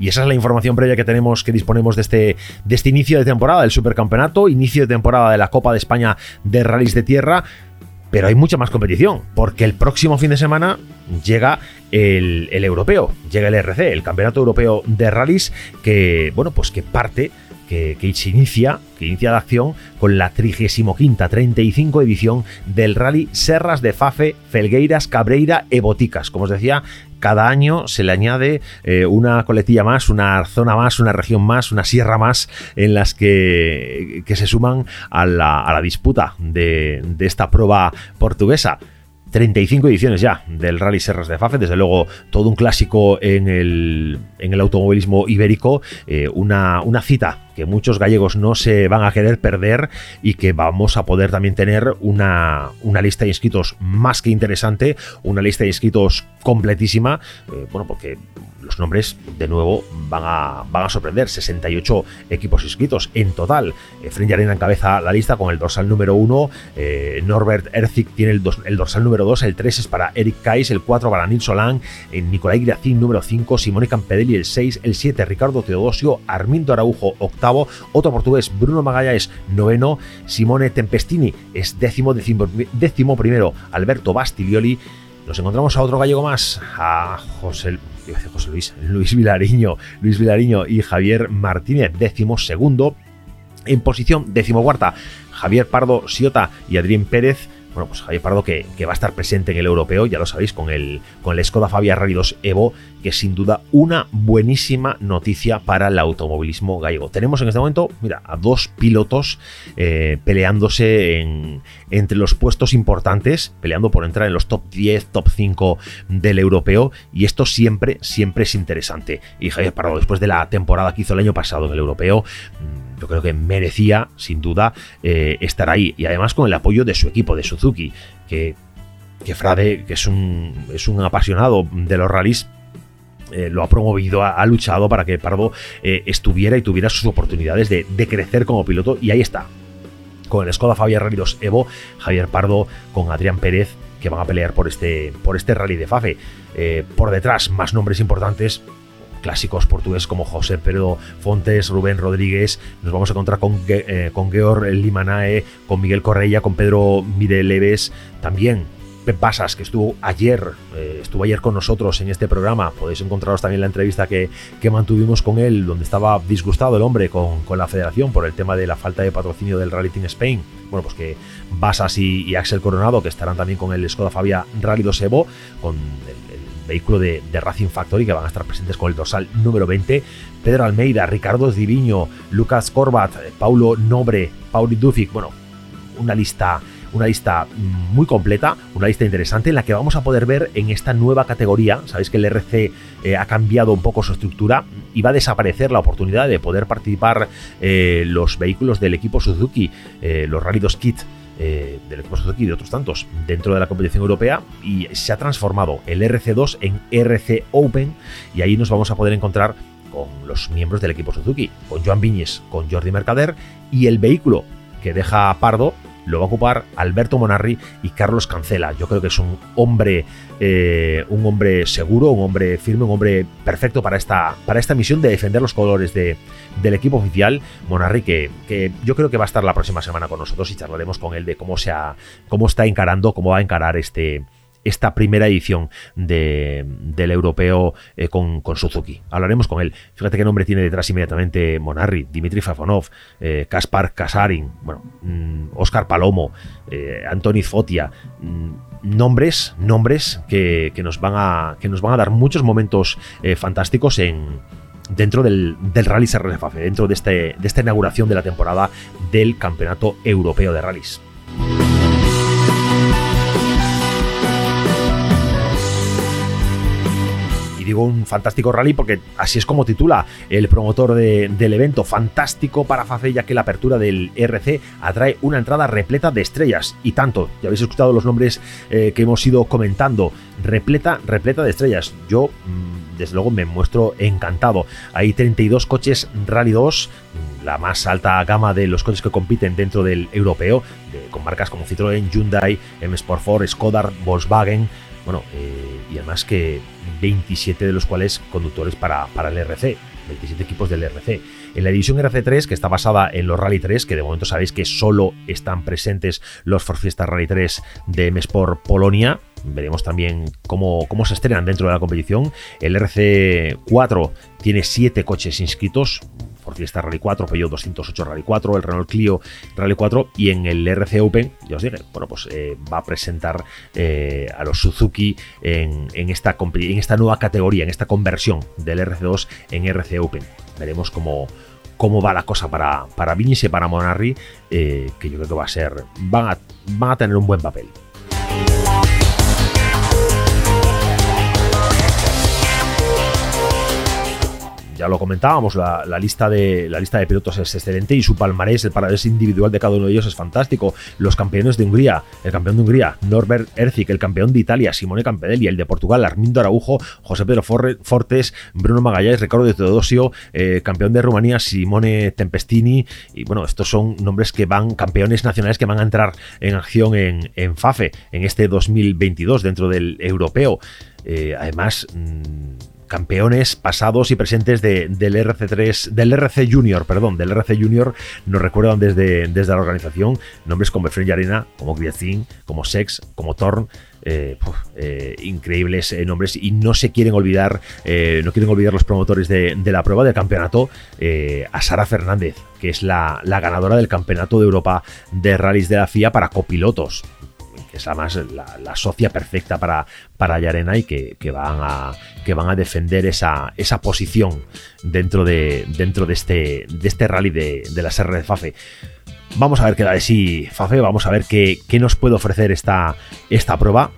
Speaker 3: Y esa es la información previa que tenemos, que disponemos de este, de este inicio de temporada del Supercampeonato, inicio de temporada de la Copa de España de Rallys de Tierra. Pero hay mucha más competición, porque el próximo fin de semana llega el, europeo, llega el RC, el Campeonato Europeo de Rallys, que, bueno, pues que parte que, se inicia, que inicia la acción con la 35 35 edición del Rally Serras de Fafe, Felgueiras, Cabreira e Boticas. Como os decía, cada año se le añade eh, una coletilla más, una zona más, una región más, una sierra más en las que, que se suman a la, disputa de, de esta prueba portuguesa. 35 ediciones ya del Rally Serras de Fafe, desde luego todo un clásico en el, en el automovilismo ibérico, eh, una, una cita que muchos gallegos no se van a querer perder y que vamos a poder también tener una, una lista de inscritos más que interesante, una lista de inscritos completísima, eh, bueno, porque los nombres de nuevo van a, van a sorprender, 68 equipos inscritos en total. Eh, French Arena encabeza la lista con el dorsal número 1, eh, Norbert Erzig tiene el, el, dorsal número 2, el 3 es para Eric Kais, el 4 para Nils Solán, Nicolai Gracín número 5, Simone Campedelli el 6, el 7 Ricardo Teodosio, Armindo Araujo octavo, otro portugués Bruno Magallanes noveno, Simone Tempestini es décimo, décimo, décimo primero, Alberto Bastiglioli, nos encontramos a otro gallego más, a José, José Luis, Luis Vilariño, Luis Vilariño y Javier Martínez, décimo segundo. En posición decimocuarta, Javier Pardo Siota y Adrián Pérez bueno, pues Javier Pardo que, va a estar presente en el europeo, ya lo sabéis, con el, con el Skoda Fabia Rally 2 Evo, que sin duda una buenísima noticia para el automovilismo gallego. Tenemos en este momento, mira, a dos pilotos eh, peleándose en, entre los puestos importantes, peleando por entrar en los top 10, top 5 del europeo, y esto siempre, siempre es interesante. Y Javier Pardo, después de la temporada que hizo el año pasado en el europeo, yo creo que merecía, sin duda, eh, estar ahí. Y además con el apoyo de su equipo, de Suzuki, que, que Frade, que es un, es un apasionado de los rallies, eh, lo ha promovido, ha, luchado para que Pardo eh, estuviera y tuviera sus oportunidades de, crecer como piloto. Y ahí está. Con el Skoda Fabia Rally 2 Evo, Javier Pardo con Adrián Pérez, que van a pelear por este, por este rally de Fafe. por detrás, más nombres importantes clásicos portugueses como José Pedro Fontes, Rubén Rodríguez, nos vamos a encontrar con, eh, con Georg Limanae, con Miguel Correia, con Pedro Mireleves, también Pep Basas, que estuvo ayer, eh, estuvo ayer con nosotros en este programa. Podéis encontraros también la entrevista que, mantuvimos con él, donde estaba disgustado el hombre con, la federación por el tema de la falta de patrocinio del Rally Team Spain. Bueno, pues que Basas y, Axel Coronado, que estarán también con el Skoda Fabia Rally 2 Evo, con el, vehículo de, Racing Factory, que van a estar presentes con el dorsal número 20. Pedro Almeida, Ricardo Diviño, Lucas Corbat, Paulo Nobre, Pauli Dufik, bueno, una lista una lista muy completa, una lista interesante en la que vamos a poder ver en esta nueva categoría, sabéis que el RC eh, ha cambiado un poco su estructura y va a desaparecer la oportunidad de poder participar eh, los vehículos del equipo Suzuki, eh, los Rally 2 Kit. Del equipo Suzuki y de otros tantos dentro de la competición europea y se ha transformado el RC2 en RC Open y ahí nos vamos a poder encontrar con los miembros del equipo Suzuki, con Joan Viñes, con Jordi Mercader y el vehículo que deja Pardo lo va a ocupar Alberto Monarri y Carlos Cancela. Yo creo que es un hombre, eh, un hombre seguro, un hombre firme, un hombre perfecto para esta, para esta misión de defender los colores de, del equipo oficial. Monarri, que, que, yo creo que va a estar la próxima semana con nosotros y charlaremos con él de cómo, se cómo está encarando, cómo va a encarar este, esta primera edición del europeo eh, con, Suzuki. Hablaremos con él. Fíjate qué nombre tiene detrás inmediatamente Monarri, Dimitri Fafonov, eh, Kaspar Kasarin, bueno, Oscar mm, Palomo, eh, Antoni Fotia. Mm, nombres, nombres que, nos van a, que nos van a dar muchos momentos fantásticos en, dentro del, del Rally SRFAFE, dentro de, este, de esta inauguración de la temporada del Campeonato Europeo de Rallys. Un fantástico rally porque así es como titula el promotor del evento, fantástico para Fafe ya que la apertura del RC atrae una entrada repleta de estrellas. Y tanto, ya habéis escuchado los nombres eh, que hemos ido comentando, repleta, repleta de estrellas, yo mm, desde luego me muestro encantado, hay 32 coches Rally 2, mm, la más alta gama de los coches que compiten dentro del europeo, con marcas como Citroën, Hyundai, M Sport 4, Skoda, Volkswagen, bueno, eh, y además que 27 de los cuales conductores para, para el RC, 27 equipos del RC. En la división RC3, que está basada en los Rally 3, que de momento sabéis que solo están presentes los Fiesta Rally 3 de M Sport Polonia, veremos también cómo, cómo se estrenan dentro de la competición. El RC4 tiene 7 coches inscritos, por Fiesta Rally 4, Peugeot 208 Rally 4, el Renault Clio Rally 4 y en el RC Open, ya os dije, bueno, pues eh, va a presentar eh, a los Suzuki en, esta, en esta nueva categoría, en esta conversión del RC2 en RC Open. Veremos cómo, cómo va la cosa para, para y para Monarri, eh, que yo creo que va a ser, van a, van a tener un buen papel. Ya lo comentábamos, la, lista de, la lista de pilotos es excelente y su palmarés, el palmarés individual de cada uno de ellos es fantástico. Los campeones de Hungría, el campeón de Hungría, Norbert Erzik, el campeón de Italia, Simone Campedelli, el de Portugal, Armindo Araujo, José Pedro Fortes, Bruno Magallanes, Ricardo de Teodosio, eh, campeón de Rumanía, Simone Tempestini. Y bueno, estos son nombres que van, campeones nacionales que van a entrar en acción en, en FAFE en este 2022 dentro del europeo. Eh, además, mm, campeones pasados y presentes del RC3, del RC Junior, perdón, del RC Junior, nos recuerdan desde, desde la organización nombres como Efren Arena, como Griezin, como Sex, como Torn. Eh, eh, increíbles eh, nombres y no se quieren olvidar, no quieren olvidar los promotores de, la prueba del campeonato a Sara Fernández, que es la, la ganadora del campeonato de Europa de rallies de la FIA para copilotos que es además la, socia perfecta para, para Yarena y que, van a, que van a defender esa, esa posición dentro de, dentro de, este, de este rally de, de la Serra de Fafe. Vamos a ver qué da de sí Fafe, vamos a ver qué, qué nos puede ofrecer esta, esta prueba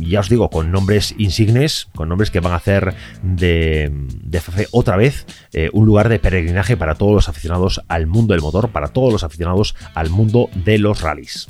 Speaker 3: ya os digo, con nombres insignes, con nombres que van a hacer de, de Fafe otra vez eh, un lugar de peregrinaje para todos los aficionados al mundo del motor, para todos los aficionados al mundo de los rallies.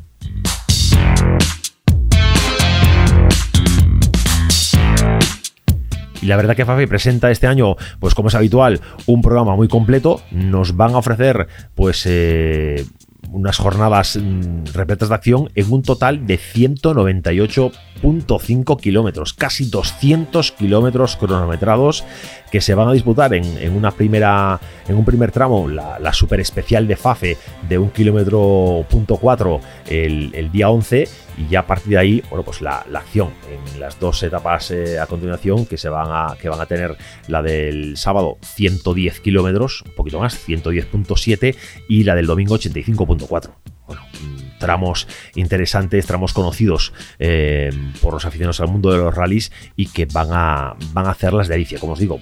Speaker 3: Y la verdad que Fafi presenta este año, pues como es habitual, un programa muy completo. Nos van a ofrecer, pues, eh, unas jornadas mm, repletas de acción en un total de 198.5 kilómetros, casi 200 kilómetros cronometrados que se van a disputar en, una primera, en un primer tramo, la, super especial de FAFE de un kilómetro punto cuatro el, día 11 y ya a partir de ahí, bueno, pues la, acción en las dos etapas eh, a continuación que se van a, que van a tener la del sábado 110 kilómetros, un poquito más, 110.7 y la del domingo 85.4. Bueno, tramos interesantes, tramos conocidos eh, por los aficionados al mundo de los rallies y que van a, van a hacer las de Alicia, como os digo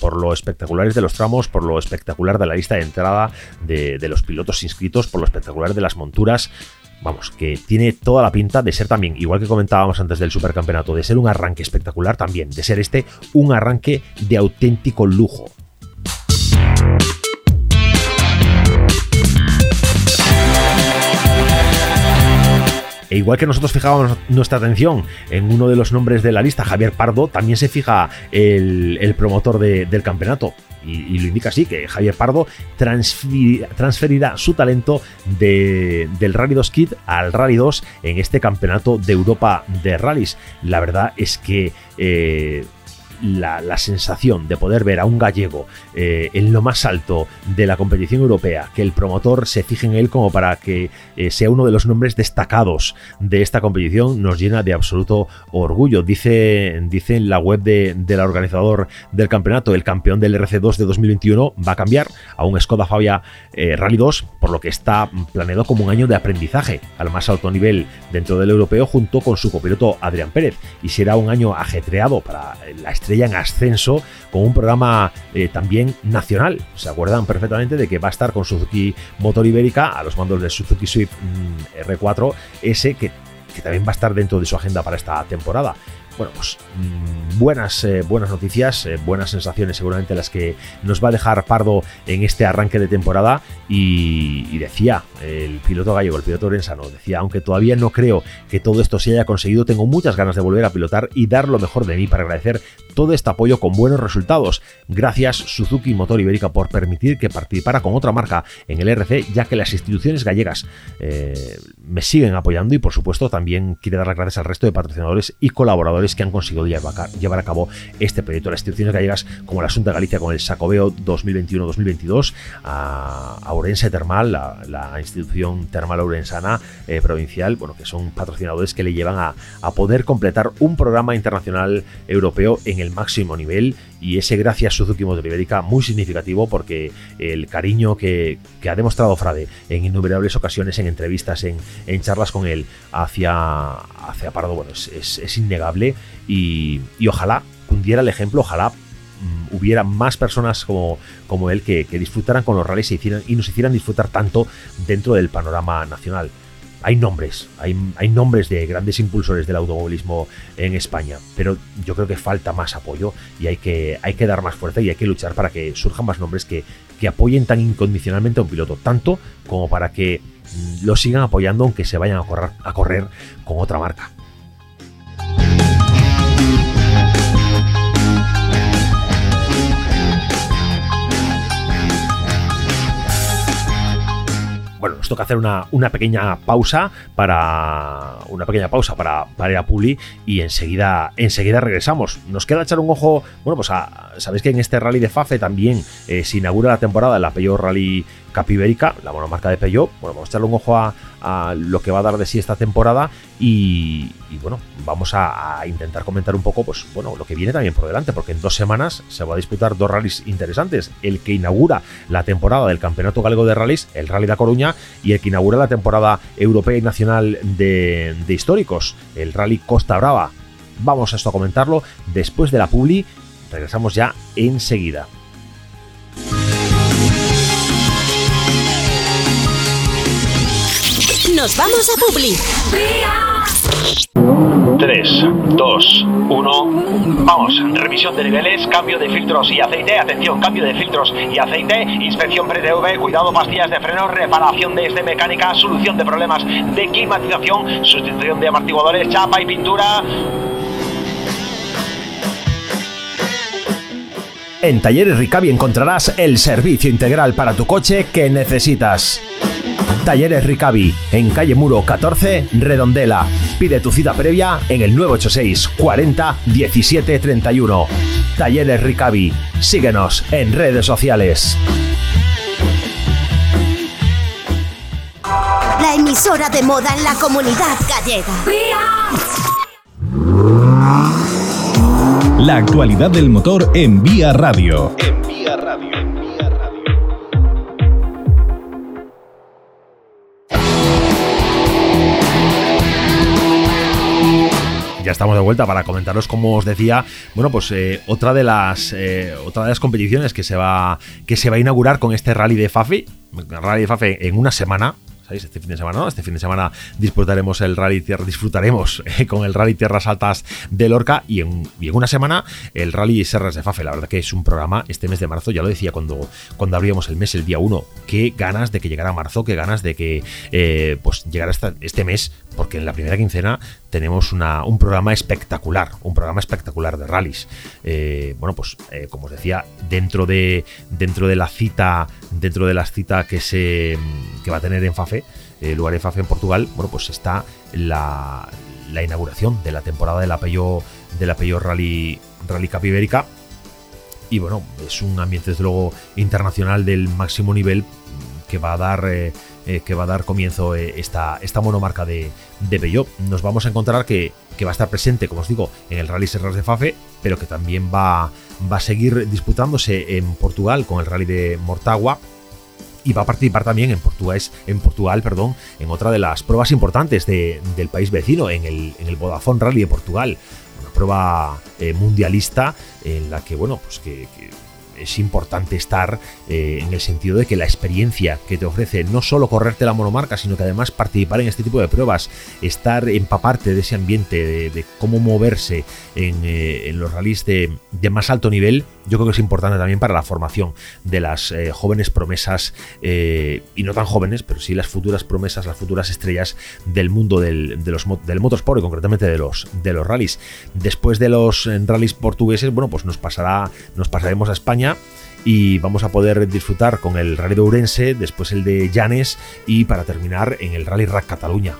Speaker 3: por lo espectaculares de los tramos, por lo espectacular de la lista de entrada de, de, los pilotos inscritos, por lo espectacular de las monturas. Vamos, que tiene toda la pinta de ser también, igual que comentábamos antes del supercampeonato, de ser un arranque espectacular también, de ser este un arranque de auténtico lujo. E igual que nosotros fijábamos nuestra atención en uno de los nombres de la lista, Javier Pardo, también se fija el, promotor del campeonato. Y, lo indica así, que Javier Pardo transferirá su talento del Rally 2 Kit al Rally 2 en este campeonato de Europa de rallies. La verdad es que eh, la, sensación de poder ver a un gallego eh, en lo más alto de la competición europea, que el promotor se fije en él como para que eh, sea uno de los nombres destacados de esta competición, nos llena de absoluto orgullo. Dice, dice en la web del organizador del campeonato, el campeón del RC2 de 2021 va a cambiar a un Skoda Fabia eh, Rally 2, por lo que está planeado como un año de aprendizaje al más alto nivel dentro del europeo junto con su copiloto Adrián Pérez. Y será un año ajetreado para la estrella en ascenso con un programa eh, también nacional. Se acuerdan perfectamente de que va a estar con Suzuki Motor Ibérica a los mandos de Suzuki Swift mm, R4 S que, que también va a estar dentro de su agenda para esta temporada bueno, pues mm, buenas, eh, buenas noticias, eh, buenas sensaciones seguramente las que nos va a dejar Pardo en este arranque de temporada y, decía el piloto gallego, el piloto orensano, decía, aunque todavía no creo que todo esto se haya conseguido, tengo muchas ganas de volver a pilotar y dar lo mejor de mí para agradecer todo este apoyo con buenos resultados. Gracias Suzuki Motor Ibérica por permitir que participara con otra marca en el RC, ya que las instituciones gallegas eh, me siguen apoyando y por supuesto también quiere dar las gracias al resto de patrocinadores y colaboradores que han conseguido llevar a cabo este proyecto. Las instituciones gallegas como la Asunta Galicia con el Sacobeo 2021-2022, a, Ourense Termal, la, institución termal ourensana eh, provincial, bueno, que son patrocinadores que le llevan a, poder completar un programa internacional europeo en el máximo nivel. Y ese gracias Suzuki Motor muy significativo porque el cariño que, ha demostrado Frade en innumerables ocasiones, en entrevistas, en, charlas con él hacia, hacia Pardo, bueno, es innegable. Y, ojalá cundiera el ejemplo, ojalá hubiera más personas como, como él que, disfrutaran con los rallies y, nos hicieran disfrutar tanto dentro del panorama nacional. Hay nombres, hay, hay, nombres de grandes impulsores del automovilismo en España, pero yo creo que falta más apoyo y hay que, hay que dar más fuerza y hay que luchar para que surjan más nombres que, que apoyen tan incondicionalmente a un piloto, tanto como para que mm, lo sigan apoyando aunque se vayan a correr, a correr con otra marca. Bueno, nos toca hacer una, pequeña pausa para. Una pequeña pausa para, para, ir a Publi y enseguida, enseguida regresamos. Nos queda echar un ojo. Bueno, pues sabéis que en este rally de Fafe también eh, se inaugura la temporada la Peugeot Rally Capibérica, la monomarca de Peugeot. Bueno, vamos a echarle un ojo a, lo que va a dar de sí esta temporada y, bueno, vamos a, intentar comentar un poco, pues bueno, lo que viene también por delante, porque en dos semanas se va a disputar dos rallies interesantes. El que inaugura la temporada del Campeonato Galego de Rallys, el Rally de Coruña, y el que inaugura la temporada europea y nacional de, de históricos, el Rally Costa Brava. Vamos a esto a comentarlo después de la publi. Regresamos ya enseguida.
Speaker 2: Nos vamos a Publi.
Speaker 5: 3, 2, 1. Vamos, revisión de niveles, cambio de filtros y aceite. Atención, cambio de filtros y aceite. Inspección pre-TV, cuidado, pastillas de freno, reparación de este mecánica, solución de problemas de climatización, sustitución de amortiguadores, chapa y pintura.
Speaker 3: En Talleres Ricavi encontrarás el servicio integral para tu coche que necesitas. Talleres Ricavi, en calle Muro 14, Redondela. Pide tu cita previa en el 986 40 17 31. Talleres Ricavi. Síguenos en redes sociales.
Speaker 2: La emisora de moda en la comunidad gallega.
Speaker 4: La actualidad del motor en Vía Radio.
Speaker 3: Ya estamos de vuelta para comentaros, como os decía, bueno, pues eh, otra de las eh, de las competiciones que se va que se va a inaugurar con este rally de Fafi, rally de Fafi en una semana, este fin de semana, ¿no? Este fin de semana disfrutaremos el rally tierra, disfrutaremos eh, con el rally Tierras Altas de Lorca y en, una semana el rally Serras de Fafe. La verdad que es un programa este mes de marzo, ya lo decía cuando, cuando abríamos el mes, el día 1. Qué ganas de que llegara marzo, qué ganas de que eh, pues llegara este mes, porque en la primera quincena tenemos una, un programa espectacular, un programa espectacular de rallies. Eh, bueno, pues como os decía, dentro de, dentro de la cita, dentro de la cita que se que va a tener en Fafe, eh, lugar de Fafe en Portugal, bueno, pues está la, inauguración de la temporada del Apello, del Rally, Rally Cup Ibérica. Y bueno, es un ambiente desde luego internacional del máximo nivel que va a dar eh, eh, que va a dar comienzo esta, esta monomarca de, de. Nos vamos a encontrar que, va a estar presente, como os digo, en el Rally Serras de Fafe, pero que también va, va a seguir disputándose en Portugal con el Rally de Mortagua y va a participar también en Portugal, en Portugal perdón, en otra de las pruebas importantes del país vecino, en el, en el Vodafone Rally de Portugal. Una prueba eh, mundialista en la que, bueno, pues que es importante estar eh, en el sentido de que la experiencia que te ofrece no solo correrte la monomarca, sino que además participar en este tipo de pruebas, estar empaparte de ese ambiente, de, cómo moverse en, eh, los rallies de, más alto nivel, yo creo que es importante también para la formación de las eh, jóvenes promesas, y no tan jóvenes, pero sí las futuras promesas, las futuras estrellas del mundo del, de los, del motorsport y concretamente de los, de los rallies. Después de los rallies portugueses, bueno, pues nos pasará, nos pasaremos a España y vamos a poder disfrutar con el Rally de Ourense, después el de Llanes y para terminar en el Rally Rack Cataluña.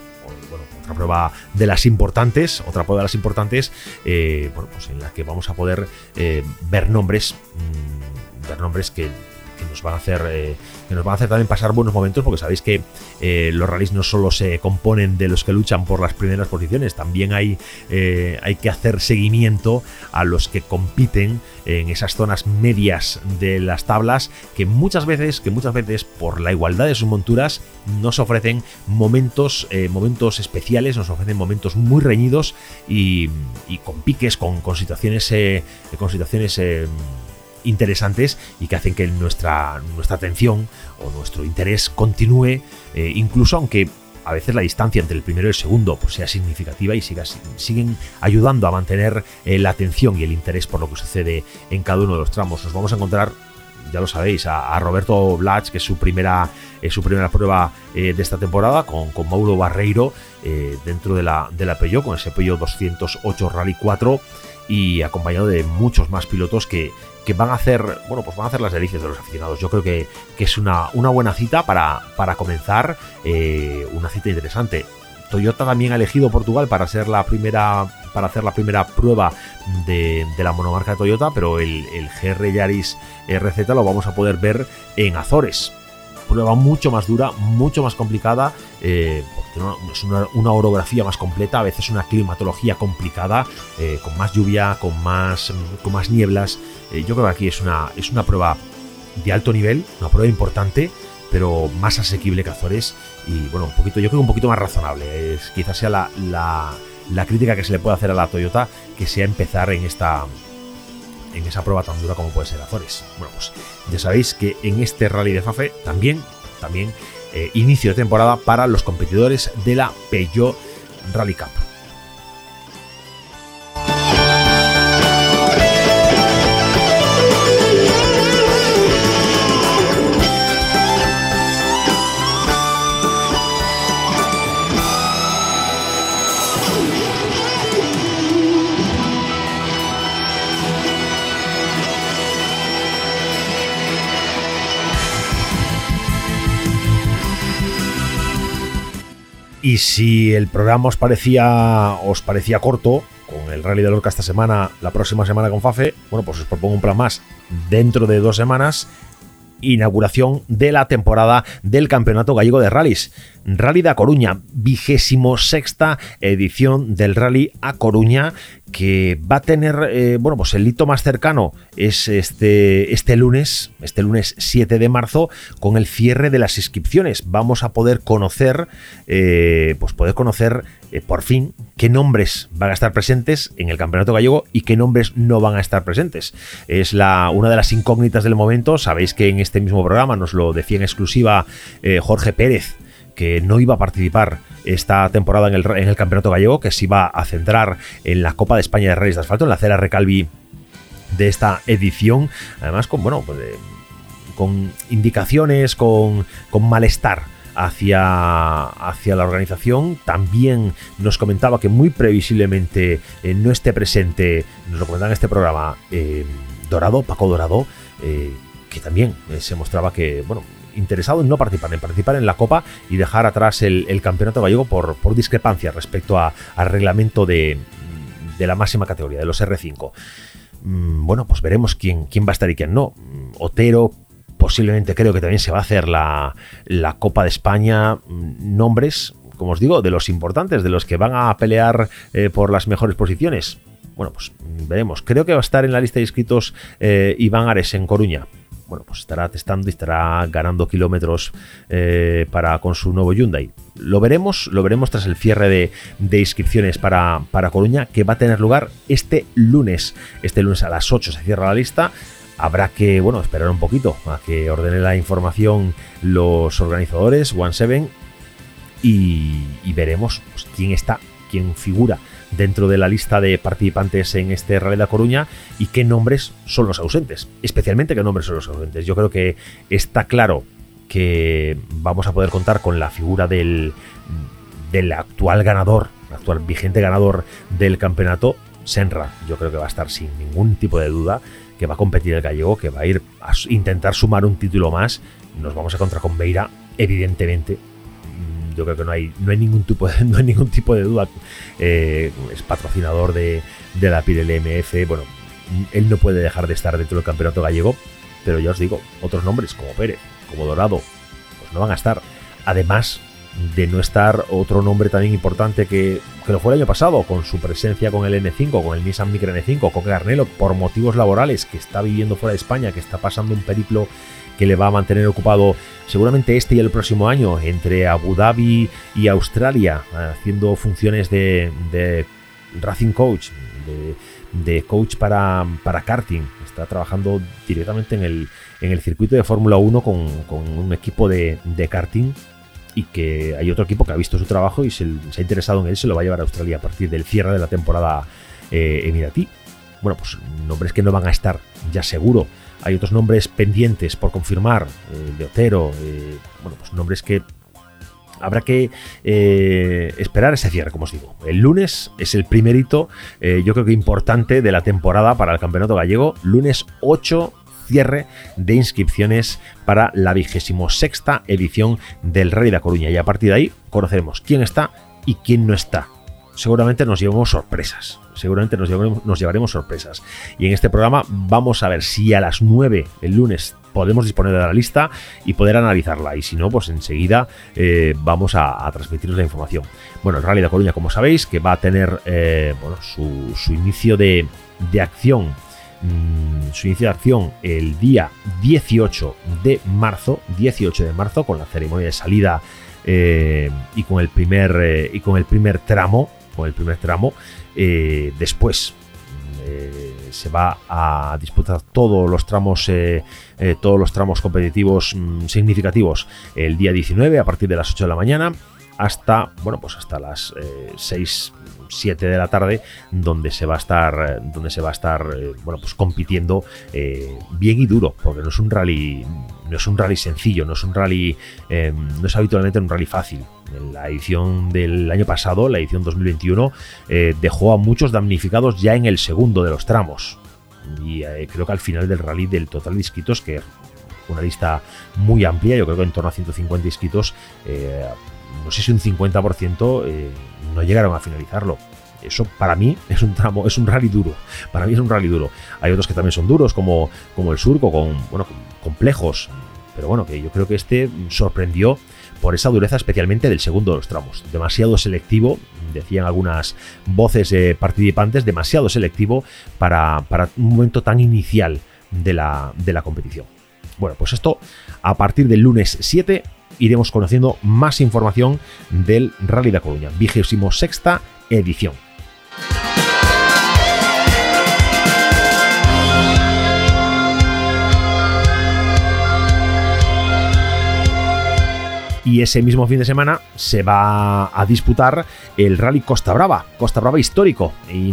Speaker 3: otra prueba de las importantes, otra prueba de las importantes, eh, pues en la que vamos a poder eh, ver nombres, mm, ver nombres que que nos van a hacer eh, que nos van a hacer también pasar buenos momentos porque sabéis que eh, los rallies no solo se componen de los que luchan por las primeras posiciones también hay eh, hay que hacer seguimiento a los que compiten en esas zonas medias de las tablas que muchas veces que muchas veces por la igualdad de sus monturas nos ofrecen momentos momentos especiales nos ofrecen momentos muy reñidos y, con piques con, con situaciones con situaciones interesantes y que hacen que nuestra, nuestra atención o nuestro interés continúe, eh, incluso aunque a veces la distancia entre el primero y el segundo pues, sea significativa y siga, siguen ayudando a mantener eh, la atención y el interés por lo que sucede en cada uno de los tramos. Nos vamos a encontrar ya lo sabéis, a, Roberto Blach, que es su primera, su primera prueba eh, de esta temporada, con, Mauro Barreiro dentro de la, de la con ese Peugeot 208 Rally 4 y acompañado de muchos más pilotos que, que van a hacer, bueno, pues van a hacer las delicias de los aficionados. Yo creo que, es una, una, buena cita para, para comenzar, eh, una cita interesante. Toyota también ha elegido Portugal para ser la primera para hacer la primera prueba de, la monomarca de Toyota, pero el, el, GR Yaris RZ lo vamos a poder ver en Azores. Prueba mucho más dura, mucho más complicada, eh, es una, orografía más completa, a veces una climatología complicada, eh, con más lluvia, con más, con más nieblas. Eh, yo creo que aquí es una, es una prueba de alto nivel, una prueba importante, pero más asequible que Azores y bueno, un poquito, yo creo un poquito más razonable. Es, quizás sea la, la, crítica que se le puede hacer a la Toyota, que sea empezar en esta en esa prueba tan dura como puede ser Azores. Bueno, pues ya sabéis que en este rally de Fafe también, también eh, inicio de temporada para los competidores de la Peugeot Rally Cup. Y si el programa os parecía, os parecía corto, con el Rally de Lorca esta semana, la próxima semana con Fafe, bueno, pues os propongo un plan más dentro de dos semanas inauguración de la temporada del Campeonato Gallego de Rallys. Rally de A Coruña, vigésimo sexta edición del Rally A Coruña, que va a tener, eh, bueno, pues el hito más cercano es este, este lunes, este lunes 7 de marzo, con el cierre de las inscripciones. Vamos a poder conocer, eh, pues poder conocer eh, por fin qué nombres van a estar presentes en el Campeonato Gallego y qué nombres no van a estar presentes. Es una de las incógnitas del momento. Sabéis que en este mismo programa nos lo decía en exclusiva Jorge Pérez que no iba a participar esta temporada en el, Campeonato Gallego, que se iba a centrar en la Copa de España de Reyes de Asfalto, en la Cera Recalvi de esta edición, además con, bueno, pues, eh, con indicaciones, con, con malestar hacia, hacia la organización. También nos comentaba que muy previsiblemente eh, no esté presente, nos lo comentan en este programa, eh, Dorado, Paco Dorado, que también se mostraba que, bueno, interesado en no participar, en participar en la Copa y dejar atrás el, campeonato gallego por, por discrepancia respecto al reglamento de, la máxima categoría, de los R5. Mm, bueno, pues veremos quién, quién va a estar y quién no. Mm, Otero, posiblemente creo que también se va a hacer la, Copa de España. Mm, nombres, como os digo, de los importantes, de los que van a pelear eh, por las mejores posiciones. Bueno, pues veremos. Creo que va a estar en la lista de inscritos eh, Iván Ares en Coruña bueno, pues estará testando y estará ganando kilómetros eh, para, con su nuevo Hyundai. Lo veremos, lo veremos tras el cierre de, inscripciones para, para Coruña, que va a tener lugar este lunes. Este lunes a las 8 se cierra la lista. Habrá que, bueno, esperar un poquito a que ordene la información los organizadores, One Seven, y, veremos pues, quién está, quién figura dentro de la lista de participantes en este Rally de Coruña y qué nombres son los ausentes, especialmente qué nombres son los ausentes. Yo creo que está claro que vamos a poder contar con la figura del, del actual ganador, actual vigente ganador del campeonato, Senra. Yo creo que va a estar sin ningún tipo de duda, que va a competir el gallego, que va a ir a intentar sumar un título más. Nos vamos a encontrar con Beira, evidentemente, yo creo que no hay, no hay, ningún, tipo de, *laughs* no hay ningún tipo de duda. Eh, es patrocinador de, la Pirelli MF. Bueno, él no puede dejar de estar dentro del campeonato gallego, pero ya os digo, otros nombres como Pérez, como Dorado, pues no van a estar. Además de no estar otro nombre también importante que, que lo fue el año pasado, con su presencia con el N5, con el Nissan Micra N5, con Garnelo, por motivos laborales, que está viviendo fuera de España, que está pasando un periplo que le va a mantener ocupado seguramente este y el próximo año entre Abu Dhabi y Australia, haciendo funciones de, Racing Coach, de, coach para, para, karting. Está trabajando directamente en el, en el circuito de Fórmula 1 con, un equipo de, karting y que hay otro equipo que ha visto su trabajo y se, ha interesado en él, se lo va a llevar a Australia a partir del cierre de la temporada eh, emiratí. Bueno, pues nombres que no van a estar ya seguro hay otros nombres pendientes por confirmar, eh, de Otero, eh, bueno, pues nombres que habrá que eh, esperar ese cierre, como os digo. El lunes es el primer hito, yo creo que importante de la temporada para el Campeonato Gallego. Lunes 8 cierre de inscripciones para la vigésimo sexta edición del Rey de Coruña. Y a partir de ahí conoceremos quién está y quién no está seguramente nos llevamos sorpresas. Seguramente nos llevaremos, sorpresas. Y en este programa vamos a ver si a las 9 el lunes podemos disponer de la lista y poder analizarla. Y si no, pues enseguida eh, vamos a, transmitiros la información. Bueno, el Rally de Coruña, como sabéis, que va a tener eh, bueno, su, inicio de, acción. Mm, su inicio de acción el día 18 de marzo. 18 de marzo, con la ceremonia de salida eh, y con el primer y con el primer tramo con el primer tramo. Eh, después eh, se va a disputar todos los tramos, eh, todos los tramos competitivos mm, significativos el día 19 a partir de las 8 de la mañana hasta, bueno, pues hasta las 6, 7 de la tarde, donde se va a estar, donde se va a estar, bueno, pues compitiendo bien y duro, porque no es un rally, no es un rally sencillo, no es un rally, no es habitualmente un rally fácil. La edición del año pasado, la edición 2021, eh, dejó a muchos damnificados ya en el segundo de los tramos. Y eh, creo que al final del rally del total de inscritos, que una lista muy amplia, yo creo que en torno a 150 inscritos, eh, no sé si un 50% no llegaron a finalizarlo. Eso para mí es un tramo, es un rally duro. Para mí es un rally duro. Hay otros que también son duros, como, como el surco, con, bueno, complejos. Pero bueno, que yo creo que este sorprendió por esa dureza especialmente del segundo de los tramos. Demasiado selectivo, decían algunas voces participantes, demasiado selectivo para, para, un momento tan inicial de la, de la competición. Bueno, pues esto a partir del lunes 7 iremos conociendo más información del Rally de Coruña, vigésimo sexta edición. Y ese mismo fin de semana se va a disputar el Rally Costa Brava, Costa Brava histórico, y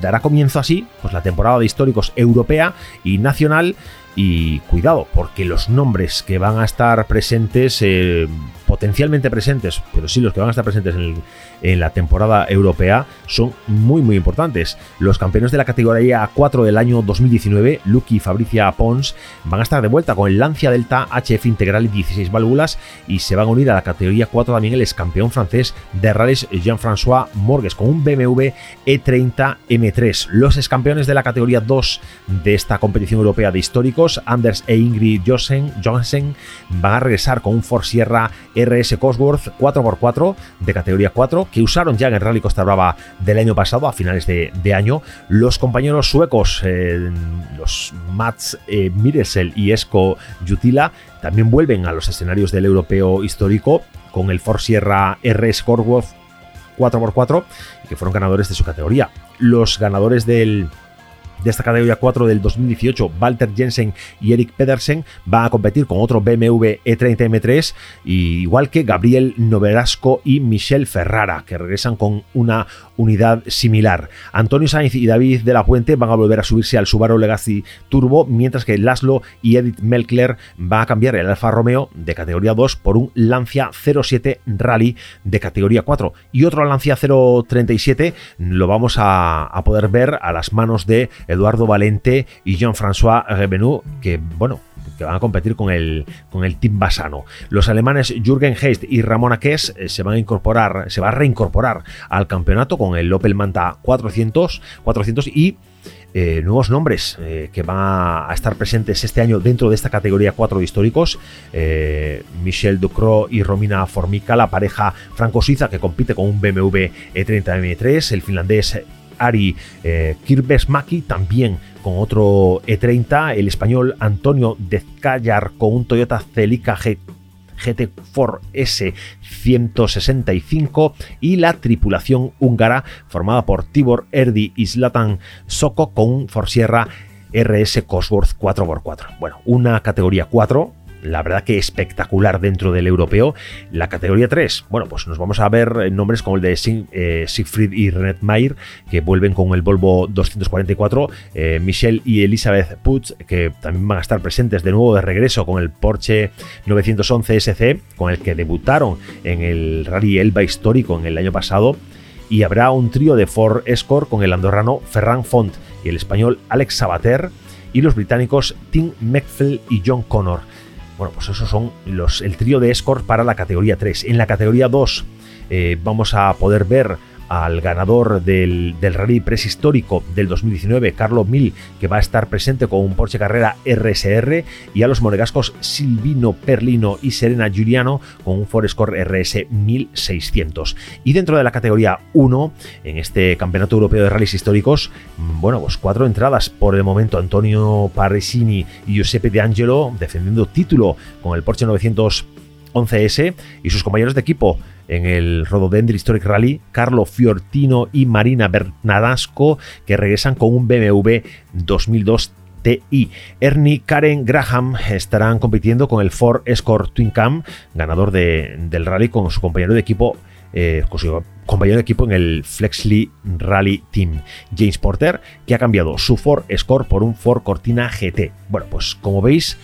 Speaker 3: dará comienzo así pues la temporada de históricos europea y nacional y cuidado, porque los nombres que van a estar presentes, eh, potencialmente presentes, pero sí los que van a estar presentes en, la temporada europea, son muy muy importantes. Los campeones de la categoría 4 del año 2019, Lucky y Fabricia Pons, van a estar de vuelta con el Lancia Delta HF Integral y 16 válvulas y se van a unir a la categoría 4 también el ex campeón francés de rallies Jean-François Morgues con un BMW E30 M3. Los ex campeones de la categoría 2 de esta competición europea de históricos Anders e Ingrid Johnsen, van a regresar con un Ford Sierra RS Cosworth 4x4 de categoría 4 que usaron ya en el Rally Costa Brava del año pasado, a finales de, año. Los compañeros suecos, eh, los Mats eh, Miresel y Esko Jutila, también vuelven a los escenarios del europeo histórico con el Ford Sierra RS Cosworth 4x4 y que fueron ganadores de su categoría. Los ganadores del de esta categoría 4 del 2018, Walter Jensen y Eric Pedersen van a competir con otro BMW E30 M3, igual que Gabriel Noverasco y Michelle Ferrara, que regresan con una unidad similar. Antonio Sainz y David de la Puente van a volver a subirse al Subaru Legacy Turbo, mientras que Laszlo y Edith Melkler van a cambiar el Alfa Romeo de categoría 2 por un Lancia 07 Rally de categoría 4. Y otro Lancia 037 lo vamos a, poder ver a las manos de Eduardo Valente y Jean-François Revenu, que bueno, que van a competir con el, con el Team Basano. Los alemanes Jürgen Heist y Ramona Kess eh, se van a incorporar, se va a reincorporar al campeonato con el Opel Manta 400, 400 y eh, nuevos nombres eh, que van a, estar presentes este año dentro de esta categoría 4 de históricos. Michel Ducro y Romina Formica, la pareja franco-suiza que compite con un BMW E30 M3, el finlandés Ari eh, Maki, también con otro E30, el español Antonio Dezcayar con un Toyota Celica G GT4 S165 y la tripulación húngara formada por Tibor Erdi y Zlatan Soko con Forsierra RS Cosworth 4x4. Bueno, una categoría 4 la verdad que espectacular dentro del europeo. La categoría 3, bueno, pues nos vamos a ver nombres como el de eh, Siegfried y Renet Mayer, que vuelven con el Volvo 244, eh, Michelle y Elizabeth Putz, que también van a estar presentes de nuevo de regreso con el Porsche 911 SC, con el que debutaron en el Rally Elba histórico en el año pasado. Y habrá un trío de Ford Escort con el andorrano Ferran Font y el español Alex Sabater y los británicos Tim Mcfell y John Connor. Bueno, pues esos son los, el trío de Escort para la categoría 3. En la categoría 2 eh, vamos a poder ver al ganador del, rally prehistórico del 2019, Carlos Mil, que va a estar presente con un Porsche Carrera RSR, y a los monegascos Silvino Perlino y Serena Giuliano con un Forescore RS 1600. Y dentro de la categoría 1, en este Campeonato Europeo de Rallys Históricos, mm, bueno, pues cuatro entradas por el momento, Antonio Parisini y Giuseppe De Angelo defendiendo título con el Porsche 911S y sus compañeros de equipo en el Rododendro Historic Rally, Carlo Fiortino y Marina Bernadasco, que regresan con un BMW 2002 TI. Ernie Karen Graham estarán compitiendo con el Ford Escort Twin Cam, ganador del rally con su compañero de equipo. Eh, compañero de equipo en el Flexly Rally Team, James Porter, que ha cambiado su Ford Escort por un Ford Cortina GT. Bueno, pues como veis,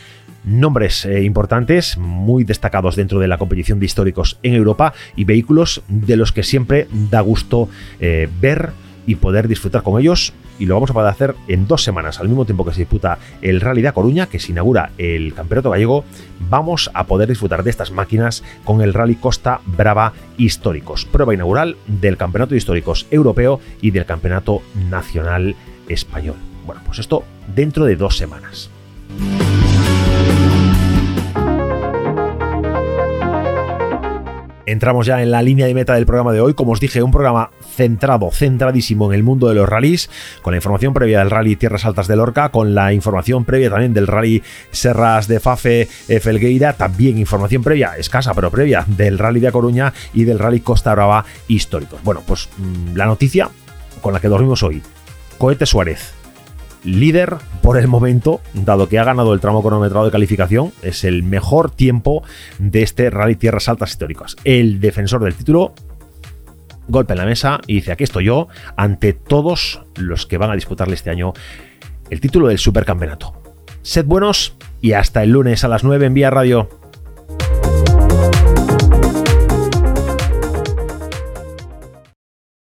Speaker 3: nombres eh, importantes, muy destacados dentro de la competición de históricos en Europa y vehículos de los que siempre da gusto eh, ver y poder disfrutar con ellos y lo vamos a poder hacer en dos semanas, al mismo tiempo que se disputa el Rally de Coruña, que se inaugura el Campeonato Gallego, vamos a poder disfrutar de estas máquinas con el Rally Costa Brava Históricos, prueba inaugural del Campeonato de Históricos Europeo y del Campeonato Nacional Español. Bueno, pues esto dentro de dos semanas. Entramos ya en la línea de meta del programa de hoy. Como os dije, un programa centrado, centradísimo en el mundo de los rallies, con la información previa del rally Tierras Altas de Lorca, con la información previa también del rally Serras de Fafe Felgueira, también información previa, escasa pero previa, del rally de A Coruña y del rally Costa Brava históricos. Bueno, pues mm, la noticia con la que dormimos hoy. Cohete Suárez líder por el momento, dado que ha ganado el tramo cronometrado de calificación, es el mejor tiempo de este Rally Tierras Altas Históricas. El defensor del título golpe en la mesa y dice, aquí estoy yo, ante todos los que van a disputarle este año el título del Supercampeonato. Sed buenos y hasta el lunes a las 9 en Vía Radio.